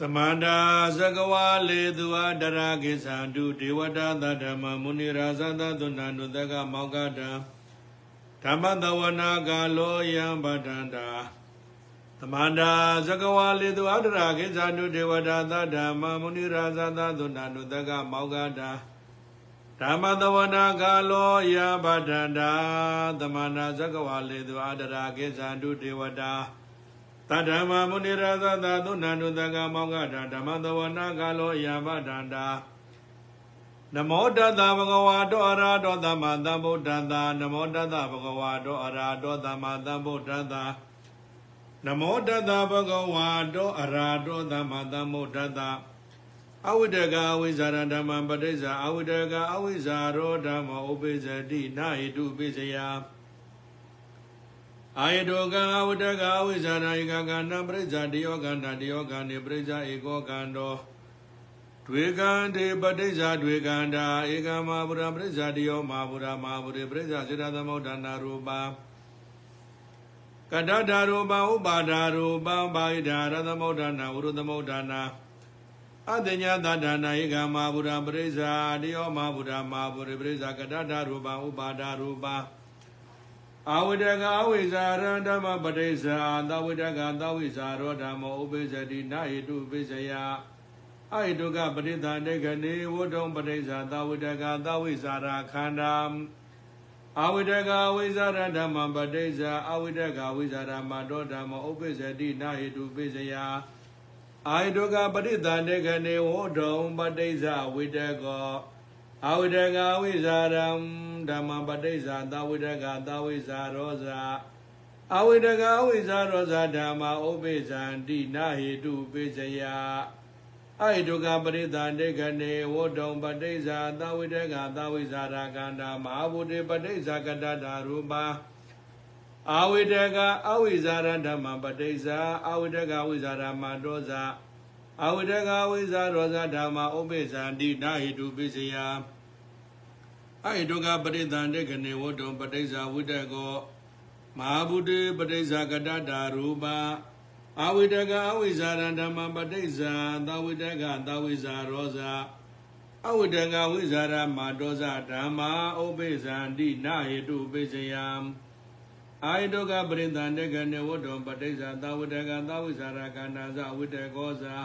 သမန္တာသကဝါလေသူအတရာကိသံတုဒေဝတာသတ္တမမုနိရာဇသသုဏနုတကမောကတံဓမ္မတဝနာကာလောယံပတန္တာသမန္တာသကဝါလေသူအတရာကိသံတုဒေဝတာသတ္တမမုနိရာဇသသုဏနုတကမောကတံဓမ္မတဝနာကာလောယံပတန္တာသမန္တာသကဝါလေသူအတရာကိသံတုဒေဝတာ တဓမ္မမုနိရသသသုဏန္တုတကမောကတာဓမ္မသဝနာကလောယမတန္တာနမောတတဘဂဝါတောအရာတောသမ္မာသမ္ဗုဒ္ဓတာနမောတတဘဂဝါတောအရာတောသမ္မာသမ္ဗုဒ္ဓတာနမောတတဘဂဝါတောအရာတောသမ္မာသမ္ဗုဒ္ဓတာအဝိတကအဝိဇာရဓမ္မပဋိစ္ဆာအဝိတကအဝိဇာရောဓမ္မဥပိစ္ဆတိနာဟိတုပိစယအာယတောကံအဝတကဝိဇာနာဧကကန္တပရိစ္ဆာတယော Ayedoga Udaga Wizana Igaganda Breza Dioganda Dioganda Breza Igogando Dwigande Badeza Dwiganda Iga Mabura Breza Dio Mabura Mabure Breza Zidada Modana Ruba Kadada Ruba Ubada Ruba Baida Rada Modana Uruda Modana Adenya Dadana Iga Mabura Breza Dio Mabura Mabure Breza Kadada Ruba Ubada Ruba အတညာတဒါနာဧကမဘုရပရိစ္ဆာတယောမဘုရမဘုရေပရိစ္ဆာကတ္တဓာရူပဥပါဒာရူပါအဝိတကအဝိဇာရဓမ္မပဋိစ္ဆာသဝိတကသဝိဇာရောဓမ္မောဥပိစ္ဆတိနာဟိတုပိစ္ဆယအဟိတုကပရိသန္တေကနေဝတ္တုံပဋိစ္ဆာသဝိတကသဝိဇာရခန္ဓာအဝိတကဝိဇာရဓမ္မပဋိစ္ဆာအဝိတကဝိဇာရမတောဓမ္မောဥပိစ္ဆတိနာဟိတုပိစ္ဆယအာဟိတုကပရိသန္တေကနေဝတ္တုံပဋိစ္ဆာဝိတကော အဝိတကဝိဇာရံဓမ္မပဋိစ္ဆာသဝိတကသဝိဇာရောဇာအဝိတကအဝိဇာရောဇာဓမ္မဥပိဇံတိနာဟိတုပိစယအဟိတုကပရိသန္တေကနေဝတ္တုံပဋိစ္ဆာသဝိတကသဝိဇာရာကန္တာမဟာဗုဒ္ဓပဋိစ္ဆာကတ္တတာရူပါအဝိတကအဝိဇာရဓမ္မပဋိစ္ဆာအဝိတကဝိဇာရမတောဇာ အဝိတကဝိဇာရောဇာဓမ္မဥပိဇံတိနာဟိတုပိစယအဟိတုကပရိသန္တေကနေဝတ္တုံပဋိစ္ဆာဝိတကောမဟာဗုဒ္ဓပဋိစ္ဆာကတ္တတာရူပါအဝိတကအဝိဇာရဓမ္မပဋိစ္ဆာသဝိတကသဝိဇာရောဇာအဝိတကဝိဇာရမတောဇဓမ္မာဥပိဇံတိနာဟိတုပိစယံအာယတုကပရိသန္တေကနေဝတ္တုံပဋိစ္ဆာသဝိတကသဝိဇာရကန္နာဇဝိတကောဇာ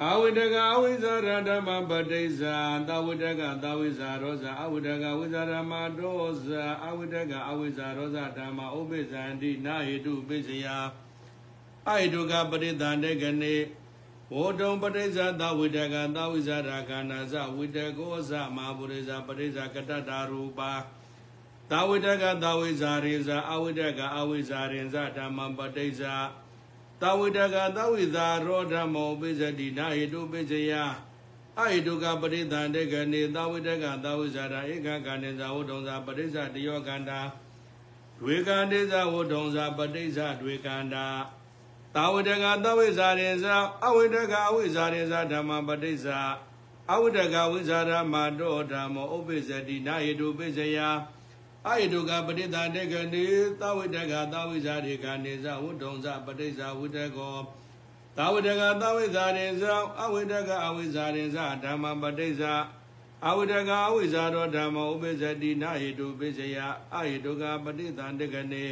အဝိတကအဝိဇာရဓမ္မပဋိစ္ဆာသဝိတကသဝိဇာရောဇာအဝိတကဝိဇာရမတောဇာအဝိတကအဝိဇာရောဇာဓမ္မဥပိဇံတိနာဟိတုပိစယအဟိတုကပရိသန္တေကနေဝေတုံပဋိစ္ဆာသဝိတကသဝိဇာရခန္နာဇဝိတကောဇမဟာပုရိဇာပရိစ္ဆာကတ္တတာရူပါသဝိတကသဝိဇာရိဇာအဝိတကအဝိဇာရိဇာဓမ္မပဋိစ္ဆာ သဝိတကသဝိဇာရောဓမောပိစတိနာဟိတုပိစယအဟိတုကပရိသန္တေကနေသဝိတကသဝိဇာရဧကကဏ္ဍဇဝုဒုံဇာပရိစ္ဆတယောကန္တာဒွေကန္တေဇဝုဒုံဇာပရိစ္ဆဒွေကန္တာသဝိတကသဝိဇာရေဇအဝိတကအဝိဇာရေဇဓမ္မပရိစ္ဆအဝိတကဝိဇာရမတောဓမ္မောဥပိစတိနာဟိတုပိစယ အာယတုကပရိသန္တေကနေသဝိတကသဝိဇာရေကနေဇဝုဒုံဇပရိစ္ဆဝိတကောသဝိတကသဝိဇာရေဇအဝိတကအဝိဇာရေဇဓမ္မပရိစ္ဆအဝိတကအဝိဇာရောဓမ္မဥပိစတိနာဟိတုပိစယအာယတုကပရိသန္တေကနေ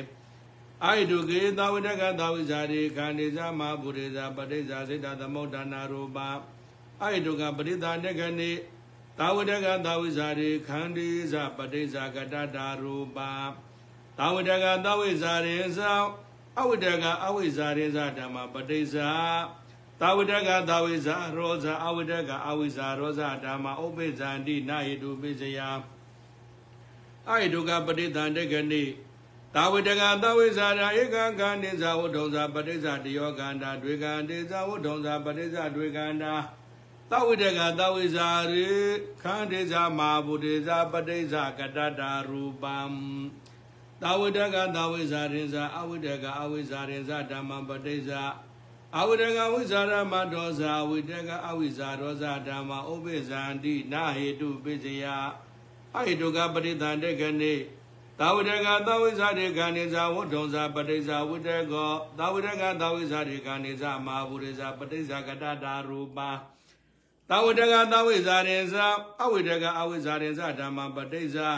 အာယတုကေသဝိတကသဝိဇာရေကနေဇမဟာပုရိဇာပရိစ္ဆစေတသမုဒ္ဒနာရူပအာယတုကပရိသန္တေကနေ သာဝတကသာဝိဇာရေခန္ဒီဇပဋိဇာကတတာရူပါသာဝတကသာဝိဇာရေဇအဝိတကအဝိဇာရေဇဓမ္မပဋိဇာသာဝတကသာဝိဇာရောဇအဝိတကအဝိဇာရောဇဓမ္မဥပိဇန္တိနာဟိတုပိစယအဟိတုကပဋိသန္တေကနိသာဝတကသာဝိဇာရာဧကကန္တိဇဝုဒ္ဓံဇပဋိဇာတယောကန္တာဒွေကန္တိဇဝုဒ္ဓံဇပဋိဇာဒွေကန္တာ သဝိတကသဝိဇာရေခန္တေဇာမာဘုတေဇာပဋိဇာကတတ္တာရူပံသဝိတကသဝိဇာရင်ဇာအဝိတကအဝိဇာရင်ဇာဓမ္မပဋိဇာအဝိတကဝိဇာရမတောဇာဝိတကအဝိဇာရောဇာဓမ္မဥပိဇန္တိနာဟေတုပိစယအဟိတုကပရိသန္တေကနေသသာဝတကသဝိဇာတေကနိဇာဝဋ္ထုံဇာပဋိဇာဝိတကောသာဝတကသဝိဇာတေကနိဇာမဟာဗုရိဇာပဋိဇာကတတာရူပါ သာဝတကသဝိဇာရေဇာအဝိတကအဝိဇာရေဇာဓမ္မပဋိဇာ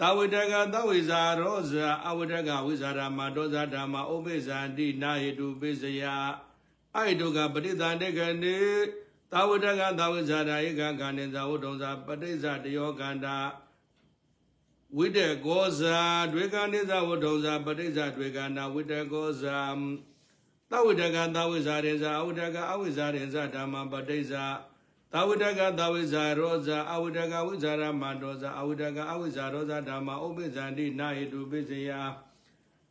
သာဝတကသဝိဇာရောဇာအဝိတကဝိဇာဓမ္မဒောဇာဓမ္မဥပိဇန္တိနာဟိတုပိစယအိတုကပဋိသန္တေကနိသာဝတကသဝိဇာရာဧကကနိဇာဝဋ္ထုံဇာပဋိဇာတယောကန္တာဝိတေကောဇာဒွေကနိဇဝဒုံဇာပရိစ္ဆဒွေကနာဝိတေကောဇာသဝိတကသဝိဇာရေဇာအဝိတကအဝိဇာရေဇာဓမ္မပဋိစ္ဆ သဝိတကသဝိဇာရောဇာအဝိတကဝိဇာရမတောဇာအဝိတကအဝိဇာရောဇာဓမ္မဥပိဇန္တိနာဟိတုပိစယ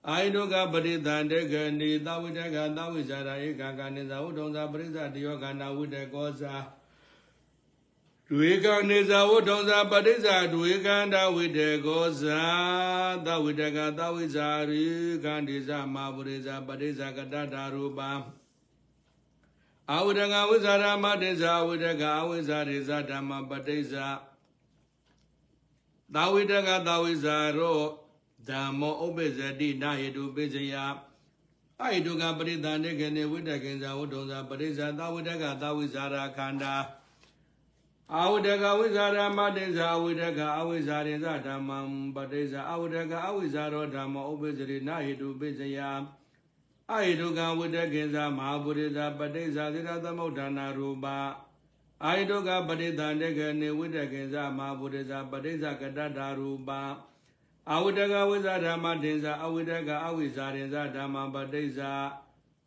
အာယတုကပရိသန္တေကနိသဝိတကသဝိဇာရဧကကနိဇဝဒုံဇာပရိစ္ဆတယောကနာဝိတေကောဇာဒွေကနေဇာဝထုံဇာပဋိဇာဒွေကန္တဝိတေကောဇာသဝိတကသဝိဇာရိကန္တိဇာမဘုရိဇာပဋိဇာကတတာရူပ အဝိတကဝိဇာရမတေဇာဝိတကအဝိဇာရိဇာဓမ္မပဋိဇာသဝိတကသဝိဇာရောဓမ္မောဥပ္ပဇတိနာဟိတုပိစယအဟိတုကပရိသန္တေကနေဝိတကေဇာဝထုံဇာပဋိဇာသဝိတကသဝိဇာရာခန္ဓာအာဝဒကဝိဇာရမတေဇာဝိဒကအဝိဇာရေဇဓမ္မံပတေဇာအဝဒကအဝိဇာရောဓမ္မဥပ္ပဇရိနာဟိတုပိစယ အဟိတုကဝိတကေဇာမဟာပုရိဇာပတေဇာသီရသမုဋ္ဌာနာရူပအာဟိတုကပတိတန်တေကနေဝိတကေဇာမဟာပုရိဇာပတေဇာကတတာရူပအဝိတကဝိဇာဓမ္မတေဇာအဝိတကအဝိဇာရေဇဓမ္မပတေဇာ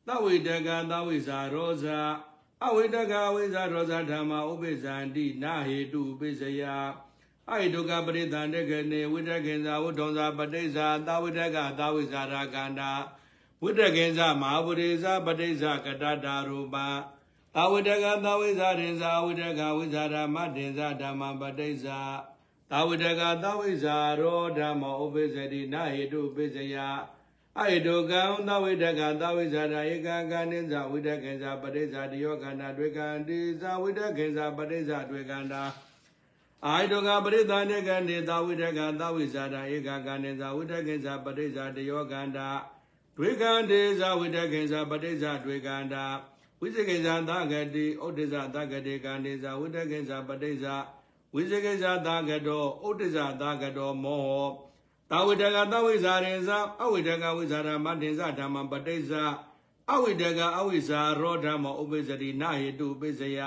သဝိတကသဝိဇာရောဇာအဝိတကအဝိဇ္ဇာရောဇဓမ္မဥပိ္ပဇန္တိနာဟေတုပိစယအဟိတုကပရိသန္တကနေဝိတကေဇာဝုထုံဇာပဋိဇာသာဝိတကသာဝိဇာရာကန္တာ ဝိတကေဇာမဟာပုရိဇာပဋိဇာကတတာရူပသာဝိတကသာဝိဇာရင်ဇာဝိတကဝိဇာဓမ္မတင်ဇာဓမ္မပဋိဇာသာဝိတကသာဝိဇာရောဓမ္မဥပိ္ပဇတိနာဟေတုပိစယအိဒုကံသဝိတကသဝိဇာရဧကကနိဇဝိတကေဇာပရိဇာတယောကန္တာတွေ့ကံတိဇာဝိတကေဇာပရိဇာတွေ့ကန္တာအာဒုကပရိသန္တေကနိသဝိတကသဝိဇာရဧကကနိဇဝိတကေဇာပရိဇာတယောကန္တာ တွေ့ကံတိဇာဝိတကေဇာပရိဇာတွေ့ကန္တာဝိဇကေဇာသဂတိဩဒိဇာသဂတိကနိဇဝိတကေဇာပရိဇာဝိဇကေဇာသဂတောဩဒိဇာသဂတောမောဟတာဝိတကသဝိဇာရင်ဇအဝိတကဝိဇာရမတင်္ဇဓမ္မပဋိစ္ဆအဝိတကအဝိဇာရောဓမ္မဥပိစတိနာဟိတုပိစယ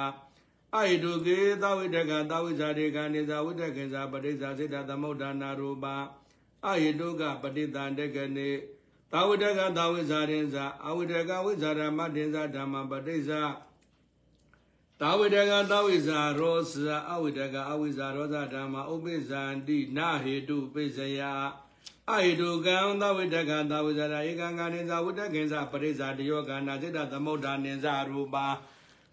အဟိတုကေသဝိတကသဝိဇာရေကနေဇဝိတကေဇပဋိစ္ဆစေတသမုဒ္ဒနာရူပအဟိတုကပဋိသန္တကနေ သဝိတကသဝိဇာရင်ဇအဝိတကဝိဇာရမတင်္ဇဓမ္မပဋိစ္ဆသာဝိတကသာဝိဇာရောဇာအဝိတကအဝိဇာရောဇာဓမ္မဥပိဇန္တိနာဟေတုပိစယအဟိတုကံသာဝိတကသာဝိဇာရာဧကံကနိဇာဝိတကေဇာပရိဇာတယောကနာစိတသမုဒ္ဒာနိဇာရူပါ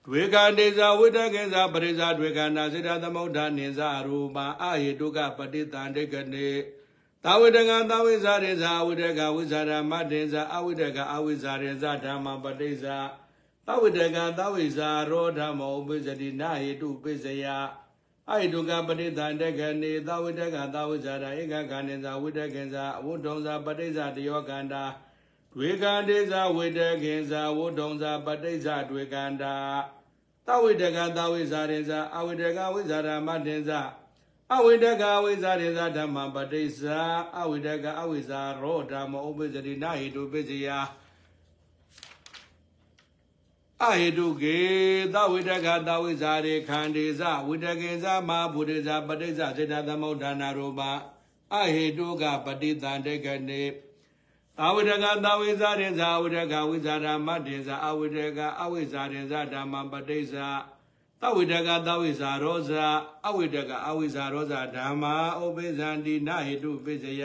ဒွေကတိဇာဝိတကေဇာပရိဇာဒွေကနာစိတသမုဒ္ဒာနိဇာရူပါအဟိတုကပတိတန္တိကနေ သာဝိတကသာဝိဇာရေဇာဝိတကဝိဇာရမတေဇာအဝိတကအဝိဇာရေဇာဓမ္မပတိဇာသဝိတကသဝိဇာရောဓမ္မောပိစတိနာဟိတုပိစယအိဒုကပရိသန္တကနေသဝိတကသဝိဇာရဧကကနိဇာဝိတကေဇာဝုဒုံဇာပရိဇာတယောကန္တာဒွေကန္တေဇာဝိတကေဇာဝုဒုံဇာပရိဇာဒွေကန္တာသဝိတကသဝိဇာရေဇာအဝိတကဝိဇာရမတေဇာ အဝိတကဝိဇာရေဇာဓမ္မပတိဇာအဝိတကအဝိဇာရောဓမ္မောပိစတိနာဟိတုပိစယအဟိတုကေသဝိတကသဝိဇာရေခန္ဒီဇဝိတကေဇမဘုရိဇပဋိဇစေတသမုဋ္ဌာနာရူပအဟိတုကပဋိသန္တေကနေသဝိတကသဝိဇာရေဇဝိတကဝိဇာရမတေဇအဝိတကအဝိဇာရေဇဓမ္မပဋိဇ သဝိတကသဝိဇာရောဇအဝိတကအဝိဇာရောဇဓမ္မာဥပိဇန္တိနဟိတုပိစယ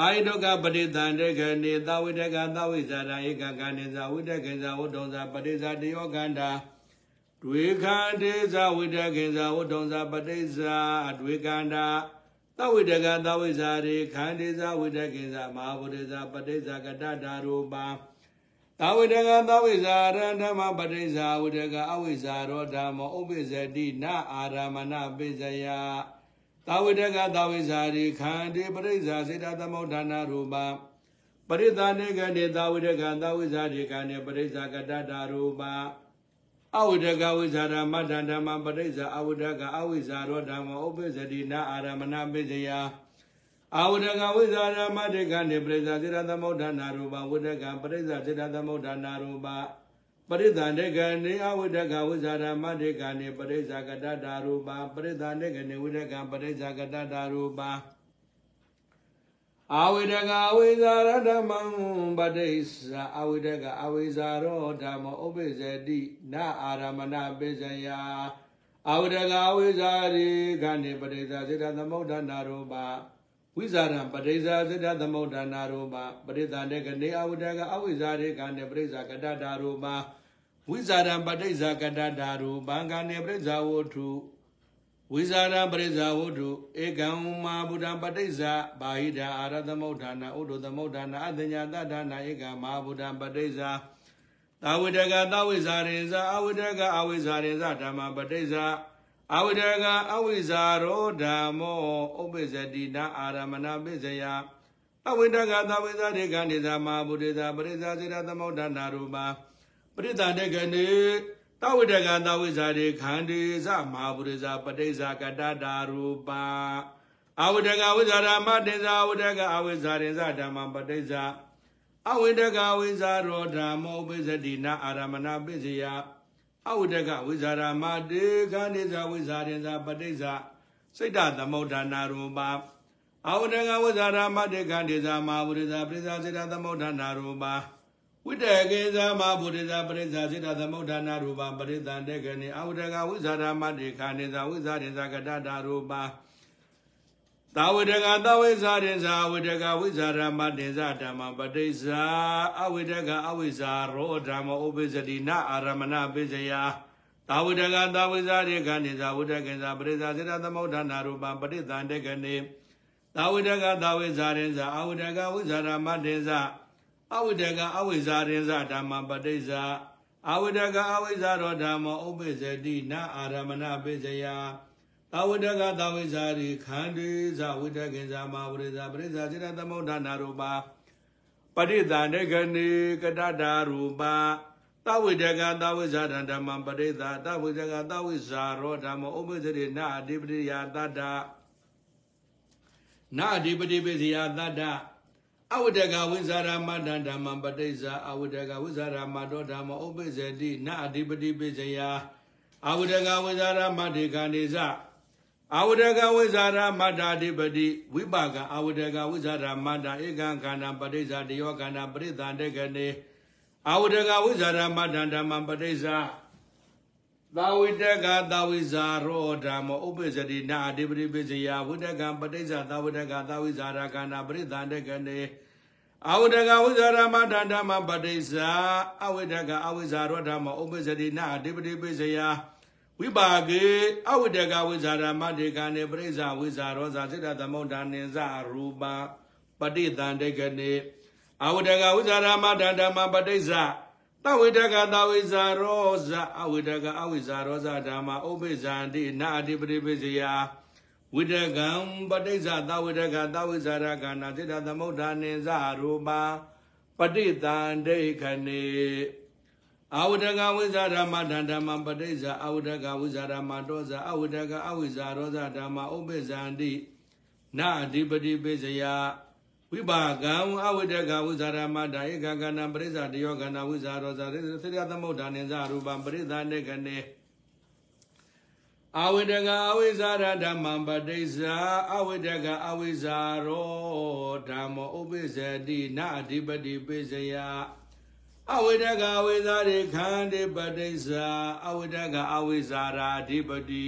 အာယတုကပရိသန္တေကနေသဝိတကသဝိဇာရာဧကကနိဇာဝိတကေဇာဝတ္တုံဇာပရိဇာတယောကန္တာဒွေခန္တေဇာဝိတကေဇာဝတ္တုံဇာပရိဇာဒွေကန္တာသဝိတကသဝိဇာရေခန္တေဇာဝိတကေဇာမဟာဗုဒ္ဓဇာပရိဇာကတတာရူပါ သဝိတကသဝိဇာရဓမ္မပရိဇာဝိတကအဝိဇာရောဓမ္မဥပိဇတိနအာရမဏပိဇယသသာဝိတကသာဝိဇာရိခန္တိပရိစ္ဆာစေတသမုဋ္ဌာနာရူပပရိသနေကနေသာဝိတကသာဝိဇာရိခန္တိပရိစ္ဆာကတ္တတာရူပအဝိတကဝိဇာရမတ္တဓမ္မပရိစ္ဆာအဝိတကအဝိဇာရောဓမ္မဥပ္ပစ္စတိနာအာရမဏပိစယ အာဝိတကဝိဇာရမတ္တကနေပရိစ္ဆာစေတသမုဋ္ဌာနာရူပဝိတကပရိစ္ဆာစေတသမုဋ္ဌာနာရူပပရိသန္တေကနေအဝိတကဝိဇာရမတေကနေပရိစ္ဆာကတ္တာရူပပရိသန္တေကနေဝိတကပရိစ္ဆာကတ္တာရူပအဝိတကဝိဇာရဓမ္မံပတိစ္ဆာအဝိတကအဝိဇာရောဓမ္မဥပ္ပဇတိနာအာရမဏပိစယအဝိတကဝိဇာရိကနေပရိစ္ဆာစေတသမုဋ္ဌာနာရူပ ဝိဇာရံပရိစ္ဆာစေတသမုဋ္ဌာနာရူပပရိသန္တေကနေအဝိတကအဝိဇာရိကနေပရိစ္ဆာကတ္တာရူပဝိဇာရံပဋိစ္ဆာကတ္တတာရူပံကနေပရိစ္ဆာဝုထုဝိဇာရံပရိစ္ဆာဝုထုဧကံမာဗုဒ္ဓံပဋိစ္ဆာဘာဟိတအာရသမုဋ္ဌာနာဥဒ္ဓသမုဋ္ဌာနာအတညာတတ္ထာနာဧကံမာဗုဒ္ဓံပဋိစ္ဆာသာဝိတကသဝိဇာရေဇအဝိတကအဝိဇာရေဇဓမ္မပဋိစ္ဆာ အဝိတကအဝိဇာရောဓမ္မောဥပ္ပဇတိနာအာရမဏပိစယအဝိတကသဝိဇာရေကနေသာမာဗုဒ္ဓသာပရိစ္ဆာစေတသမုဋ္ဌာနာရူပါပရိသန္တကနေတဝိတကသဝိဇာရေခန္ဒီသမဟာပုရိဇာပဋိဇာကတ္တတာရူပအဝိတကဝိဇာရမတေဇာဝိတကအဝိဇာရေဇဓမ္မပဋိဇာအဝိတကဝိဇာရောဓမ္မောပိစတိနာအာရမဏပိစယ အဝိတကဝိဇာရမတေခန္ဒီဇာဝိဇာရေဇပဋိဇာစိတ်တသမုဋ္ဌာနာရူပအဝိတကဝိဇာရမတေခန္ဒီဇာမဟာပုရိဇာပရိဇာစိတ္တသမုဋ္ဌာနာရူပဝိတကေဇာမဗုဒ္ဓဇာပရိစ္ဆာစိတ္တသမုဋ္ဌာနာရူပပရိသန္တေကနေအဝိတကဝိဇာရမတေခာနေဇာဝိဇာရေဇာကတ္တရူပ သာဝိတကသဝိဇာရေဇာဝိတကဝိဇာရမတေဇာဓမ္မပဋိစ္ဆာအဝိတကအဝိဇာရောဓမ္မဥပ္ပဇတိနာအာရမဏပိစယသာဝိတကသဝိဇာရေခာနေဇာဝိတကေဇာပရိစ္ဆာစိတ္တသမုဋ္ဌာနာရူပပရိသန္တေကနေသာဝိတကသဝိဇာရေဇာအဝိတကဝိဇာရမတေဇာအဝိတကအဝိဇာရင်ဇဓမ္မပဋိစ္ဆာအဝိတကအဝိဇာရောဓမ္မဥပ္ပဇတိနာအာရမဏပိစယ သဝိတကသဝိဇာရိခန္ဒီဇဝိတကေဇာမဝရိဇာပရိဇာစေတသမုဋ္ဌာနာရူပပရိသန္တေကနေကတတရူပသဝိတကသဝိဇာဓမ္မပရိသသဝိတကသဝိဇာရောဓမ္မဥပ္ပဇတိနာအဓိပတိယတတ္တနာအဓိပတိပိစယတတ္တအဝိတကဝိဇာရမတ္တဓမ္မပဋိစ္ဆာအဝိတကဝိဇာရမတောဓမ္မဥပ္ပဇ္ဇတိနအဓိပတိပိစယအဝိတကဝိဇာရမတ္တိခာနေဇ အဝိတကဝိဇာရမတ္တာဓိပတိဝိပါကအဝိတကဝိဇာရမတ္တာဧကံခန္ဓာပဋိစ္ဆာတယောခန္ဓာပရိသန္တေကနေအဝိတကဝိဇာရမတ္တဓမ္မပဋိစ္ဆာသာဝိတကသာဝိဇာရောဓမ္မဥပ္ပဇ္ဇတိနာအဓိပတိပိစယဝိတကံပဋိစ္ဆာသာဝိတကသာဝိဇာရခန္ဓာပရိသန္တေကနေအဝိတကဝိဇာရမတ္တဓမ္မပဋိစ္ဆာအဝိတကအဝိဇာရောဓမ္မဥပ္ပဇ္ဇတိနာအဓိပတိပိစယ ဝိပါကေအဝိတကဝိဇာရမတေကနေပရိစ္ဆာဝိဇာရောဇာစိတ္တသမုဋ္ဌာနိဇရူပပဋိသန္တေကနေအဝိတကဝိဇာရမတ္တဓမ္မပဋိစ္ဆာတဝိတကတဝိဇာရောဇအဝိတကအဝိဇာရောဇဓမ္မဥပ္ပိဇန္တိနာအဓိပတိပိစယဝိတကံပဋိစ္ဆသဝိတကသဝိဇာရကနာစိတ္တသမုဋ္ဌာနိဇရူပပဋိသန္တိခဏေ အဝိတကဝိဇာဓမ္မဓမ္မပဋိစ္ဆာအဝိတကဝိဇာဓမ္မတောဇအဝိတကအဝိဇာရောဇဓမ္မဥပ္ပိဇန္တိနာအဓိပတိပိစယဝိပါကံအဝိတကဝိဇာရမတာဧကကဏပရိစ္ဆာတယောကဏဝိဇာရောဇာသေရသမုဋ္ဌာနိဇရူပပရိသန္တေကနေအဝိတကအဝိဇာရဓမ္မပတိစ္ဆာအဝိတကအဝိဇာရောဓမ္မဥပ္ပိဇတိနာအဓိပတိပိစယ အဝိတကအဝိဇာရေခန္တိပတိစ္ဆာအဝိတကအဝိဇာရာအဓိပတိ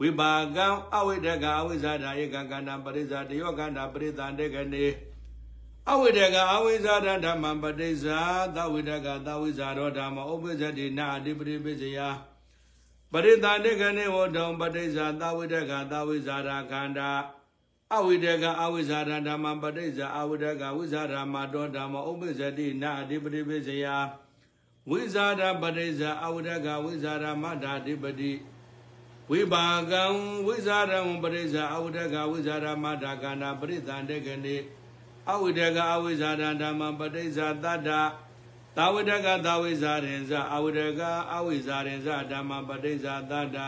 ဝိပါကံအဝိတကအဝိဇာဒာဧကကန္တပရိဇာတယောကန္တပရိသန္တေကနေအဝိတကအဝိဇာဒဓမ္မပတိဇာသဝိတကသဝိဇာရောဓမ္မဥပ္ပဇ္ဇတိနာအဓိပတိပိစယပရိသန္တေကနေဝတုံပတိဇာသဝိတကသဝိဇာရာခန္ဓာ အဝိတကအဝိဇာဒဓမ္မပတိဇာအဝိတကဝိဇာရာမတောဓမ္မဥပ္ပဇ္ဇတိနာအဓိပတိပိစယဝိဇာဒပတိဇာအဝိတကဝိဇာရာမဓာဓိပတိဝိပါကံဝိဇာရံပရိစ္ဆာအဝိဒကဝိဇာရမတာကန္နာပရိသန္တေကနေအဝိဒကအဝိဇာရဓမ္မပဋိစ္ဆာတတ္တသာဝိဒကသာဝိဇာရင်ဇအဝိဒကအဝိဇာရင်ဇဓမ္မပဋိစ္ဆာတတ္တ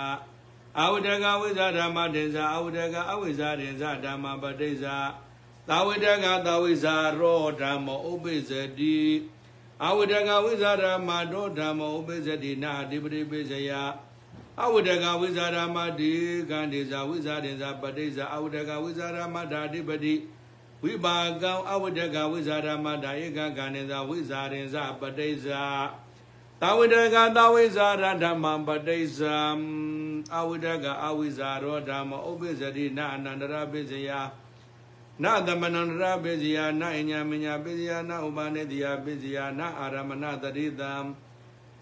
အဝိဒကဝိဇာဓမ္မတင်ဇအဝိဒကအဝိဇာရင်ဇဓမ္မပဋိစ္ဆာသာဝိဒကသာဝိဇာရောဓမ္မဥပိစတိအဝိဒကဝိဇာဓမ္မတောဓမ္မဥပိစတိနာအဓိပတိပိစယအဝိဒကဝိဇာရမတိကံဒေဇဝိဇာတင်ဇပဋိစ္ဆာအဝိဒကဝိဇာရမဓာအဓိပတိဝိပါကံအဝိဒကဝိဇာရမဓာဧကကံဒေဇဝိဇာရင်ဇပဋိစ္ဆာသဝိဒကသဝိဇာရဓမ္မပဋိစ္ဆာ အဝိဒကအဝိဇာရောဓမ္မဥပိစတိနာအနန္တရပိစယနသမဏန္တရပိစယနအညာမညာပိစယနဥပါနေတိယပိစယနအာရမဏတရိတံ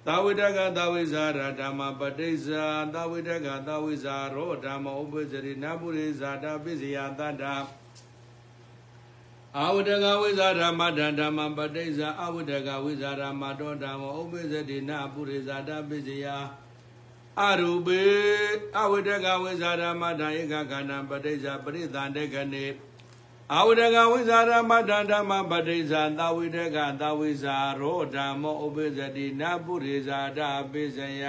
သာဝိတကသာဝိဇာရဓမ္မပဋိစ္ဆာသာဝိတကသာဝိဇာရောဓမ္မဥပ္ပဇရိနပုရိဇာတာပိစယတတ္တာအာဝိတကဝိဇာဓမ္မဓမ္မပဋိစ္ဆာအာဝိတကဝိဇာဓမ္မတောဓမ္မဥပ္ပဇရိနပုရိဇာတာပိစယ အရူပေအဝိတကဝိဇာဓမ္မဓာဧကခန္ဓာပဋိစ္ဆာပရိသန္တေကနေအဝိဒကဝိဇာရမတ္တဓမ္မပဋိစ္ဆာသာဝိဒကသာဝိဇာရောဓမ္မောဥပိစတိနပုရိဇာတပိစယ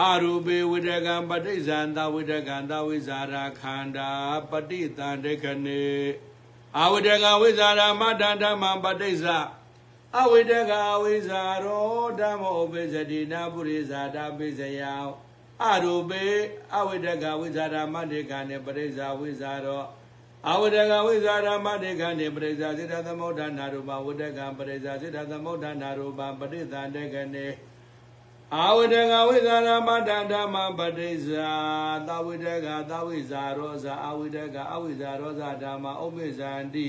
အရူပေဝိဒကံပဋိစ္ဆာသာဝိဒကံသာဝိဇာရခန္ဓာပဋိသန္တေခနေအဝိဒကဝိဇာရမတ္တဓမ္မပဋိစ္ဆာ အဝိဒကဝိဇာရောဓမ္မောဥပိစတိနပုရိဇာတပိစယအရူပေအဝိဒကဝိဇာရမတ္တေကံနေပဋိစ္ဆာဝိဇာရောအဝဒကဝိဇာရမတေကံနေပရိဇာစေတသမုဒ္ဒနာရူပဝဒကံပရိဇာစေတသမုဒ္ဒနာရူပပရိသန္တေကနေအဝဒကဝိဇာရမတဓမ္မပရိဇာသဝိဒကသဝိဇာရောဇာအဝိဒကအဝိဇာရောဇာဓမ္မဥပ္ပဇန္တိ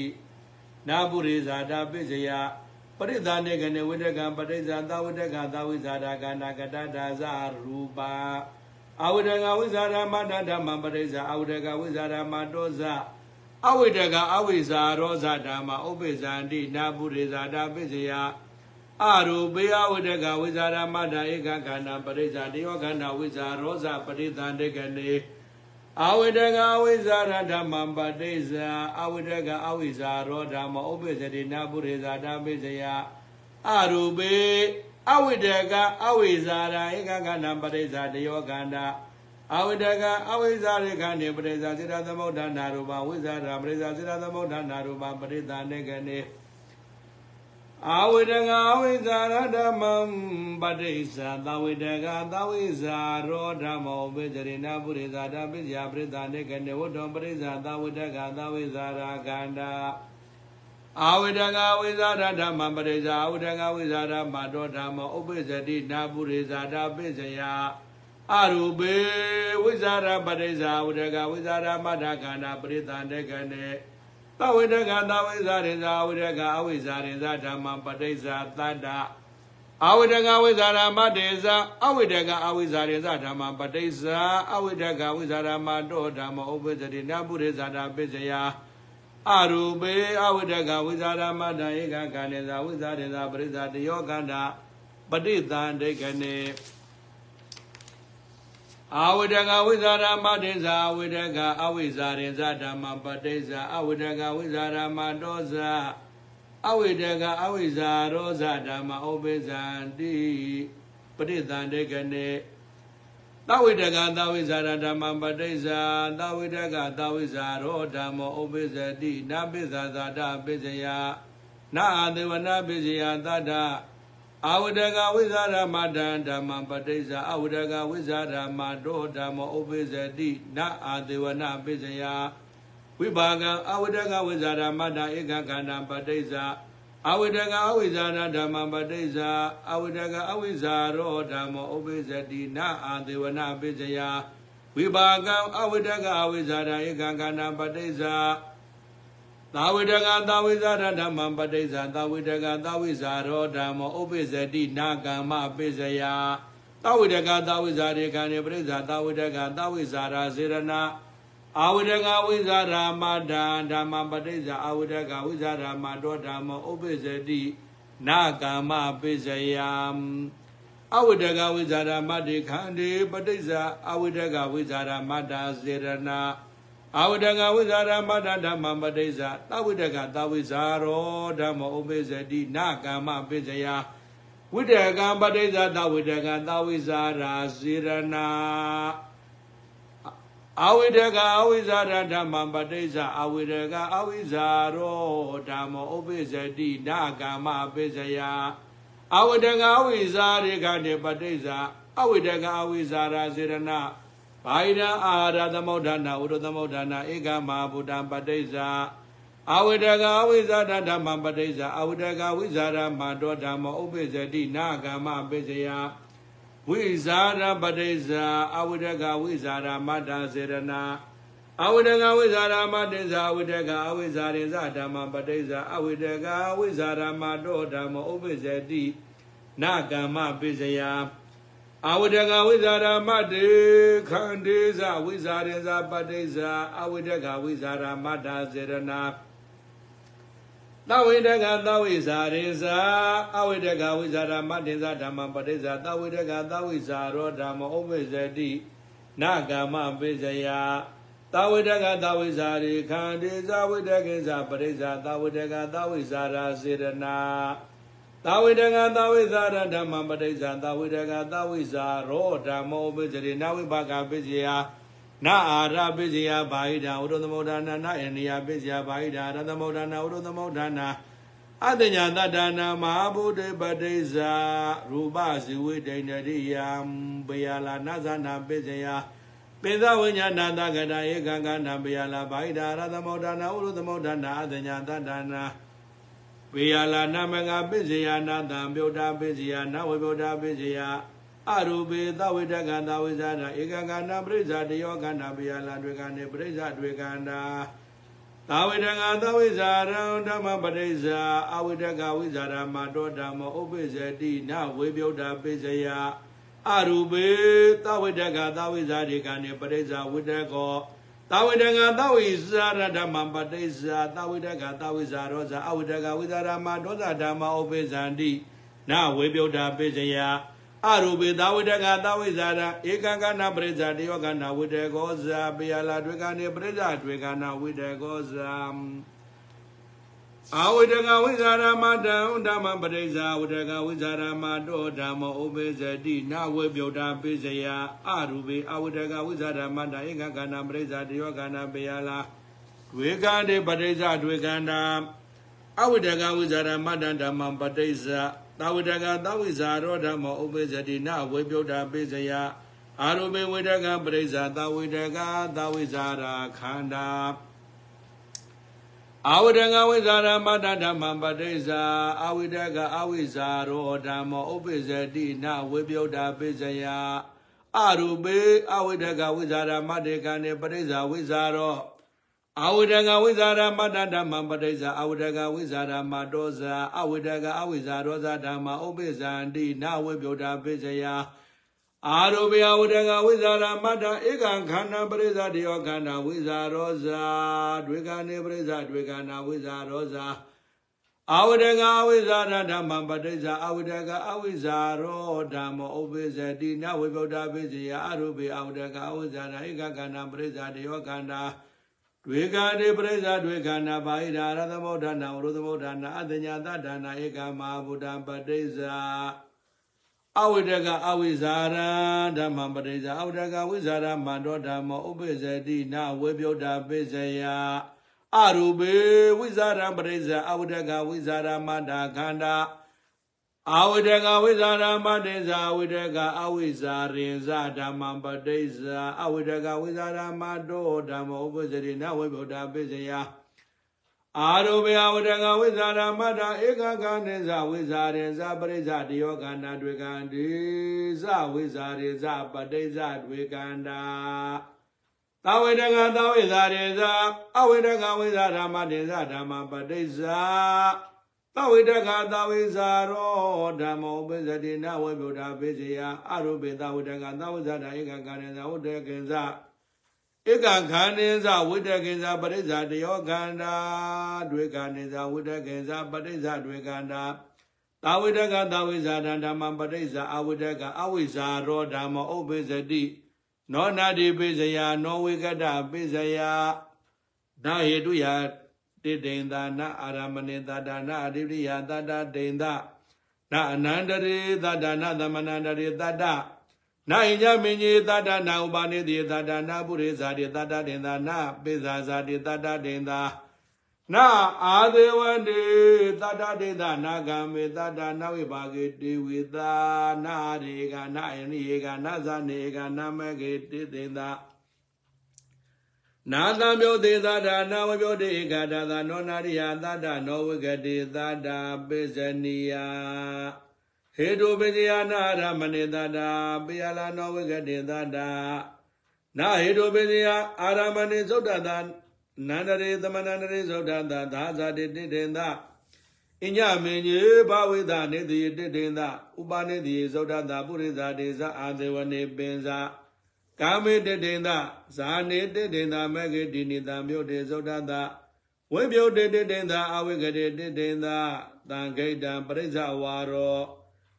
နာပုရိဇာတာပိစယ ပရိသန္တေကနေဝိဒကံပရိဇာသဝိဒကသဝိဇာတာကနာကတတာဇရူပအဝိဒကဝိဇာရမတဓမ္မပရိဇာအဝိဒကဝိဇာရမတောဇအဝိတကအဝိဇာရောဇဓမ္မဥပ္ပဇန္တိနာပုရိဇာတာပိစယအရူပေယဝိတကဝိဇာရမတ္တဧကခန္ဓာပရိဇာတယောခန္ဓာဝိဇာရောဇပရိသန္တေကနေ အဝိတကအဝိဇာရဓမ္မပတိဇာအဝိတကအဝိဇာရောဓမ္မဥပ္ပဇတိနာပုရိဇာတာပိစယအရူပေအဝိတကအဝိဇာရဧကခန္ဓာပရိဇာတယောခန္ဓာအဝိတကအဝိဇ္ဇာရိခဏေပရိဇာစေတသမုဒ္ဒနာရူပဝိဇ္ဇာရပရိဇာစေတသမုဒ္ဒနာရူပပရိသနေကနေ အဝိတကအဝိဇ္ဇာရဓမ္မံပတိစ္ဆာသဝိတကသဝိဇ္ဇာရောဓမ္မောပိစရိနာပုရိဇာတပိစယပရိသနေကနေဝတ္တောပရိဇာသဝိတကသဝိဇ္ဇာရာခန္ဓာအဝိတကဝိဇာရဓမ္မပရိဇာအဝိတကဝိဇာရမတောဓမ္မဥပိစတိနာပုရိဇာတပိစယအရူပေဝိဇာရပရိဇာဝဒကဝိဇာရမတ္ထခန္ဓာပရိသန္တကနေ သဝိတကသဝိဇာရိဇာဝိဒကအဝိဇာရိဇာဓမ္မပဋိဇာတတ္တအဝိဒကဝိဇာရမတေဇာအဝိဒကအဝိဇာရိဇာဓမ္မပဋိဇာအဝိဒကဝိဇာရမတောဓမ္မဥပ္ပဇတိနပုရိဇာတာပိစယအရူပေအဝိဒကဝိဇာရမတ္တဧကကံနေဇာဝိဇာရိဇာပရိဇာတယောကန္တာပဋိသန္တေကနေ အဝိဒကဝိဇာရမတေဇာဝိဒကအဝိဇာရင်ဇဓမ္မပတိဇာအဝိဒကဝိဇာရမတောဇာအဝိဒကအဝိဇာရောဇဓမ္မဥပိဇန္တိပရိသန္တေကနေသဝိတကသဝိဇာရဓမ္မပတိဇာသဝိတကသဝိဇာရောဓမ္မဥပိဇတိနပိဇာဇာတပိစယနာအသေဝနာပိစယသတ္တ အဝဒကဝိဇာရမတံဓမ္မပဋိစ္ဆာအဝဒကဝိဇာရမတောဓမ္မဥပိစတိနအာသေဝနာပိစယဝိဘာကံအဝဒကဝိဇာရမတံဧကခန္ဓာပဋိစ္ဆာအဝိဒကအဝိဇာရဓမ္မပဋိစ္ဆာအဝိဒကအဝိဇာရောဓမ္မဥပိစတိနအာသေဝနာပိစယဝိဘာကံအဝိဒကအဝိဇာရဧကခန္ဓာပဋိစ္ဆာ သာဝိတကသာဝိဇာရဓမ္မပဋိစ္ဆာသာဝိတကသာဝိဇာရောဓမ္မဥပိစတိနာကမ္မပိစယသာဝိတကသာဝိဇာရေခန္ဓေပရိစ္ဆာသာဝိတကသာဝိဇာရာစေရနာအာဝိတကဝိဇာရာမတံဓမ္မပဋိစ္ဆာအာဝိတကဝိဇာရာမတောဓမ္မဥပိစတိနာကမ္မပိစယ အဝိတကဝိဇာရမတ္တိခန္ဒီပဋိစ္စအဝိတကဝိဇာရမတ္တာစေရနာ အဝိတကဝိဇာရမတ္တဓမ္မပဋိစ္စသဝိတကသဝိဇာရောဓမ္မဥပိစတိနာကမ္မပိစယဝိတကံပဋိစ္စသဝိတကသဝိဇာရာစေရနာအဝိတကအဝိဇာရဓမ္မပဋိစ္စအဝိတကအဝိဇာရောဓမ္မဥပိစတိနာကမ္မပိစယအဝိတကအဝိဇာရေကနေပဋိစ္စအဝိတကအဝိဇာရာစေရနာ ဘာိဒံအာရသမုဋ္ဌာနာဥရသမုဋ္ဌာနာဧကမဟာဗုဒ္ဓံပဋိစ္စအဝိတကအဝိဇာတဓမ္မပဋိစ္စအဝိတကဝိဇာရမတောဓမ္မဥပိစတိနာကမ္မပိစယဝိဇာရပဋိစ္စအဝိတကဝိဇာရမတ္တစေရနာအဝိတကဝိဇာရမတ္တိဇာဝိတကအဝိဇာရိဇဓမ္မပဋိစ္စအဝိတကဝိဇာရမတောဓမ္မဥပိစတိနာကမ္မပိစယ အဝိတကဝိဇာရမတ္တိခန္တိဇဝိဇာရိဇပဋိစ္စအဝိတကဝိဇာရမတ္တစေရနာသဝိတကသဝိဇာရိဇာအဝိတကဝိဇာရမတ္တိဇဓမ္မပဋိစ္စသဝိတကသဝိဇာရောဓမ္မဥပိစတိနာကမ္မပိစယသဝိတကသဝိဇာရိခန္တိဇဝိတကေဇပရိစ္ဆာသဝိတကသဝိဇာရာစေရနာ သဝိတကသဝိဇာရဓမ္မပရိစ္ဆာသဝိတကသဝိဇာရောဓမ္မောပိစရိနဝိပါကပိစယနာအာရပိစယဘာဟိတံဥရသမုဒ္ဒနာနာအိန္ဒိယပိစယဘာဟိတံရသမုဒ္ဒနာဥရသမုဒ္ဒနာအတညာတတ္တနာမဟာဗုဒ္ဓပတိစ္ဆာရူပဇိဝိတ္တိဏရိယံဘယလာနသနာပိစယပိသဝိညာဏတကတာဧကံကဏဘယလာဘာဟိတံရသမုဒ္ဒနာဥရသမုဒ္ဒနာအတညာတတ္တနာ ဝေယလာနမငါပိစယနာတံပြုတ်တာပိစယနဝေပြုတ်တာပိစယအရူပေသဝိတကံသဝိဇာနာဧကကန္နာပရိစ္ဆာတယောကန္နာပိယလာတွေကနေပရိစ္ဆာတွေကန္နာသဝိတကံသဝိဇာရံဓမ္မပရိစ္ဆာအဝိတကဝိဇာရမတောဓမ္မဥပိစတိနဝေပြုတ်တာပိစယအရူပေသဝိတကသဝိဇာတွေကနေပရိစ္ဆာဝိတကော သဝိတကသဝိဇာရဓမ္မပတိစ္ဆာသဝိတကသဝိဇာရောဇာအဝိတကဝိဇာရမဒောဇဓမ္မဥပိဇန္တိနဝေပြုတ်တာပိစယအရူပေသဝိတကသဝိဇာရဧကံကနာပရိဇာတယောကနာဝိတေကောဇာပိယလာတွေကနေပရိဇာတွေကနာဝိတေကောဇာ အဝိတကဝိဇာရမတံဓမ္မပရိဇာဝိတကဝိဇာရမတောဓမ္မဥပိစတိနဝေပြုတ်တာပိစယအရူပေအဝိတကဝိဇာရမတံဧကံကနာပရိဇာတယောကနာပိယလာတွေကနေပရိဇာတွေကနာအဝိတကဝိဇာရမတံဓမ္မပတိဇာသာဝိတကသဝိဇာရောဓမ္မဥပိစတိနဝေပြုတ်တာပိစယအာရုမေဝိတကပရိစ္ဆာသဝိတကသဝိဇာရာခန္ဓာ အဝိတကဝိဇာရမတ္တဓမ္မပတိစ္ဆာအဝိတကအဝိဇာရောဓမ္မဥပိစတိနဝေပြုတ်တာပိစယအရူပေအဝိတကဝိဇာရမတ္တေကနေပရိစ္ဆာဝိဇာရောအဝိတကဝိဇာရမတ္တဓမ္မပဋိစ္ဆာအဝိတကဝိဇာရမတောဇာအဝိတကအဝိဇာရောဇာဓမ္မဥပိ္ပဇံတိနဝိပယုတာပိစယ အာရောဘေယဝိတကဝိဇာရမတ္တဧကံခန္ဓာပရိစ္ဆာတယောခန္ဓာဝိဇာရောဇာတွေကနေပရိစ္ဆာတွေခန္ဓာဝိဇာရောဇာအဝိတကအဝိဇာရဓမ္မပဋိစ္ဆာအဝိတကအဝိဇာရောဓမ္မဥပိ္ပဇတိနဝိပယုတာပိစယအာရောဘေအဝိတကအဝိဇာရဧကခန္ဓာပရိစ္ဆာတယောခန္ဓာတွေကာတိပရိစ္ဆာတွေခန္ဓာပါဣဒာရသမုဋ္ဌာနာဝရသမုဋ္ဌာနာအတညာတဒါနာဧကမဟာဗုဒ္ဓံပတိစ္ဆာ အဝိတကအဝိဇာရဓမ္မပတိစ္ဆာအဝိတကဝိဇာရမန္တောဓမ္မဥပိစ္ဆတိနဝေပြုတ်တာပိစ္ဆယအရူပေဝိဇာရပတိစ္ဆာအဝိတကဝိဇာရမန္တာခန္ဓာအဝိတကဝိဇာရမတေဇာဝိတကအဝိဇာရင်ဇဓမ္မပတိဇာအဝိတကဝိဇာရမတောဓမ္မဥပဇရိနဝိဗုဒ္ဓပိစယ အာရုဘေအဝိတကဝိဇာရမတာဧကကနိဇဝိဇာရင်ဇပရိဇတယောကန္တာတွေကံဒီဇဝိဇာရိဇပတိဇတွေကန္တာသဝိတကသဝိဇာရိဇအဝိတကဝိဇာရမတေဇဓမ္မပတိဇာသဝိတကသဝိဇာရောဓမ္မောပိစတိနဝေဗုဒ္ဓပိစယအရုပေသဝိတကသဝိဇာတဧကကာရေဇဝတ္တကေဇ ဧကခန္နေဇဝိတကေဇပရိဇာတယောခန္ဓာတွေခန္နေဇဝိတကေဇပရိဇာတွေခန္ဓာသသာဝိတကသာဝိဇာဒံဓမ္မပရိစ္ဆာအဝိတကအဝိဇာရောဓမ္မဥပ္ပိစတိနောနာတိပိစယနောဝိကတပိစယနာဟေတုယတိတိန်သာနာအာရမဏိတတာနာအရိပရိယတတတိန်သာနာအနန္တရေတတနာသမဏန္တရေတတ နာဟိညမင်းကြီးတတနာဥပါနေတိတတနာပုရိဇာတိတတတိန်သာနာပိဇာဇာတိတတတိန်သာနာအာဒေဝတိတတတိသနာဂံမေတတနဝိပါကေတိဝိသာနာရေကနာယနိယေကနာဇနေကနာမကေတိသိင်သာနာသံပြောသေးသာဒနာဝပြောတေဧကတာသာနောနာရိယသတ္တနောဝိကတိသတ္တပိစနိယ ဟေတုပိစယနာရမဏိသတ္တပိယလာနောဝိကတိသတ္တနာဟေတုပိစယအာရမဏိသုဒ္ဓတာနန္တရေသမဏန္တရေသုဒ္ဓတာသာဇာတိတိတေန္တအညမင်းကြီးဘဝိဒနေတိတိတေန္တဥပနေတိသုဒ္ဓတာပုရိသတေဇအာသေဝနေပင်္စာကာမေတတေန္တဇာနေတတေန္တမဂ္ဂတိနိတံမြို့တေသုဒ္ဓတာဝိပယုတေတတေန္တအဝိကရေတတေန္တသံဂိတံပရိစ္ဆဝါရော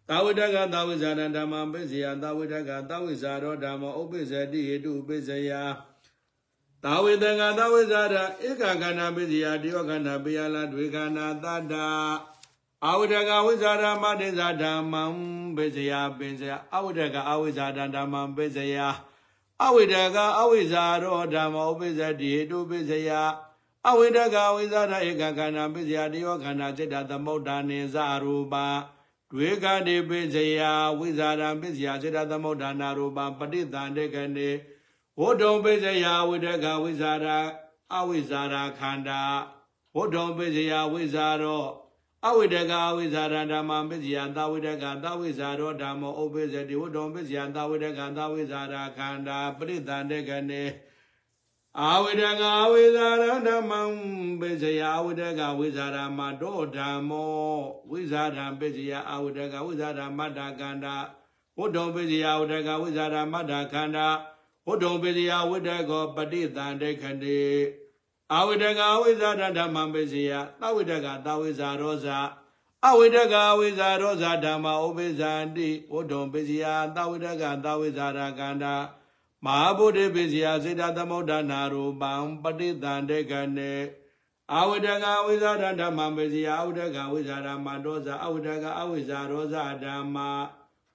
သာဝိတကသာဝိဇာနဓမ္မပိစယသာဝိတကသာဝိဇာရောဓမ္မဥပ္ပစ္စတိဟိတုပိစယသာဝေတကသာဝိဇာရဧကခန္ဓာပိစယတယောခန္ဓာပိယလာဒွေခန္ဓာတတ္တာအဝိတကဝိဇာရမတေဇာဓမ္မံပိစယပိစယအဝိတကအဝိဇာဓမ္မံပိစယအဝိတကအဝိဇာရောဓမ္မဥပ္ပစ္စတိဟိတုပိစယအဝိတကဝိဇာရဧကခန္ဓာပိစယတယောခန္ဓာစိတ္တသမုဒ္ဒာနေဇရူပ ဒွေကတိပိစယဝိဇာရပိစယစိတ္တသမုဒ္ဒနာရူပပဋိသန္တေကနေဝဋ္ထုံပိစယဝိတကဝိဇာရအဝိဇာရခန္ဓာဝဋ္ထုံပိစယဝိဇာရောအဝိတကအဝိဇာရဓမ္မပိစယသဝိတကသဝိဇာရောဓမ္မဥပ္ပိစတိဝဋ္ထုံပိစယသဝိတကသဝိဇာရခန္ဓာပရိသန္တေကနေ အာဝိတကအဝိဇာရဓမ္မံပိစယအဝိတကဝိဇာရမတောဓမ္မောဝိဇာရပိစယအဝိတကဝိဇာရမတ္တကန္တာဝဋ္ထုံပိစယဝိတကဝိဇာရမတ္တခန္ဓာဝတ္ထုံပိစယဝိတကောပฏิတန်တေခတိအဝိတကဝိဇာတဓမ္မပိစယသဝိတကသဝိဇာရောဇာအဝိတကဝိဇာရောဇာဓမ္မဥပိဇာတိဝတ္ထုံပိစယသဝိတကသဝိဇာရကန္တာ မဟာဗုဒ္ဓပိစယစေတသမုဒ္ဒနာရူပံပฏิတန်တေခနေအဝိတကဝိဇာဓမ္မပိစယအဝိတကဝိဇာရမတောဇာအဝိတကအဝိဇာရောဇာဓမ္မ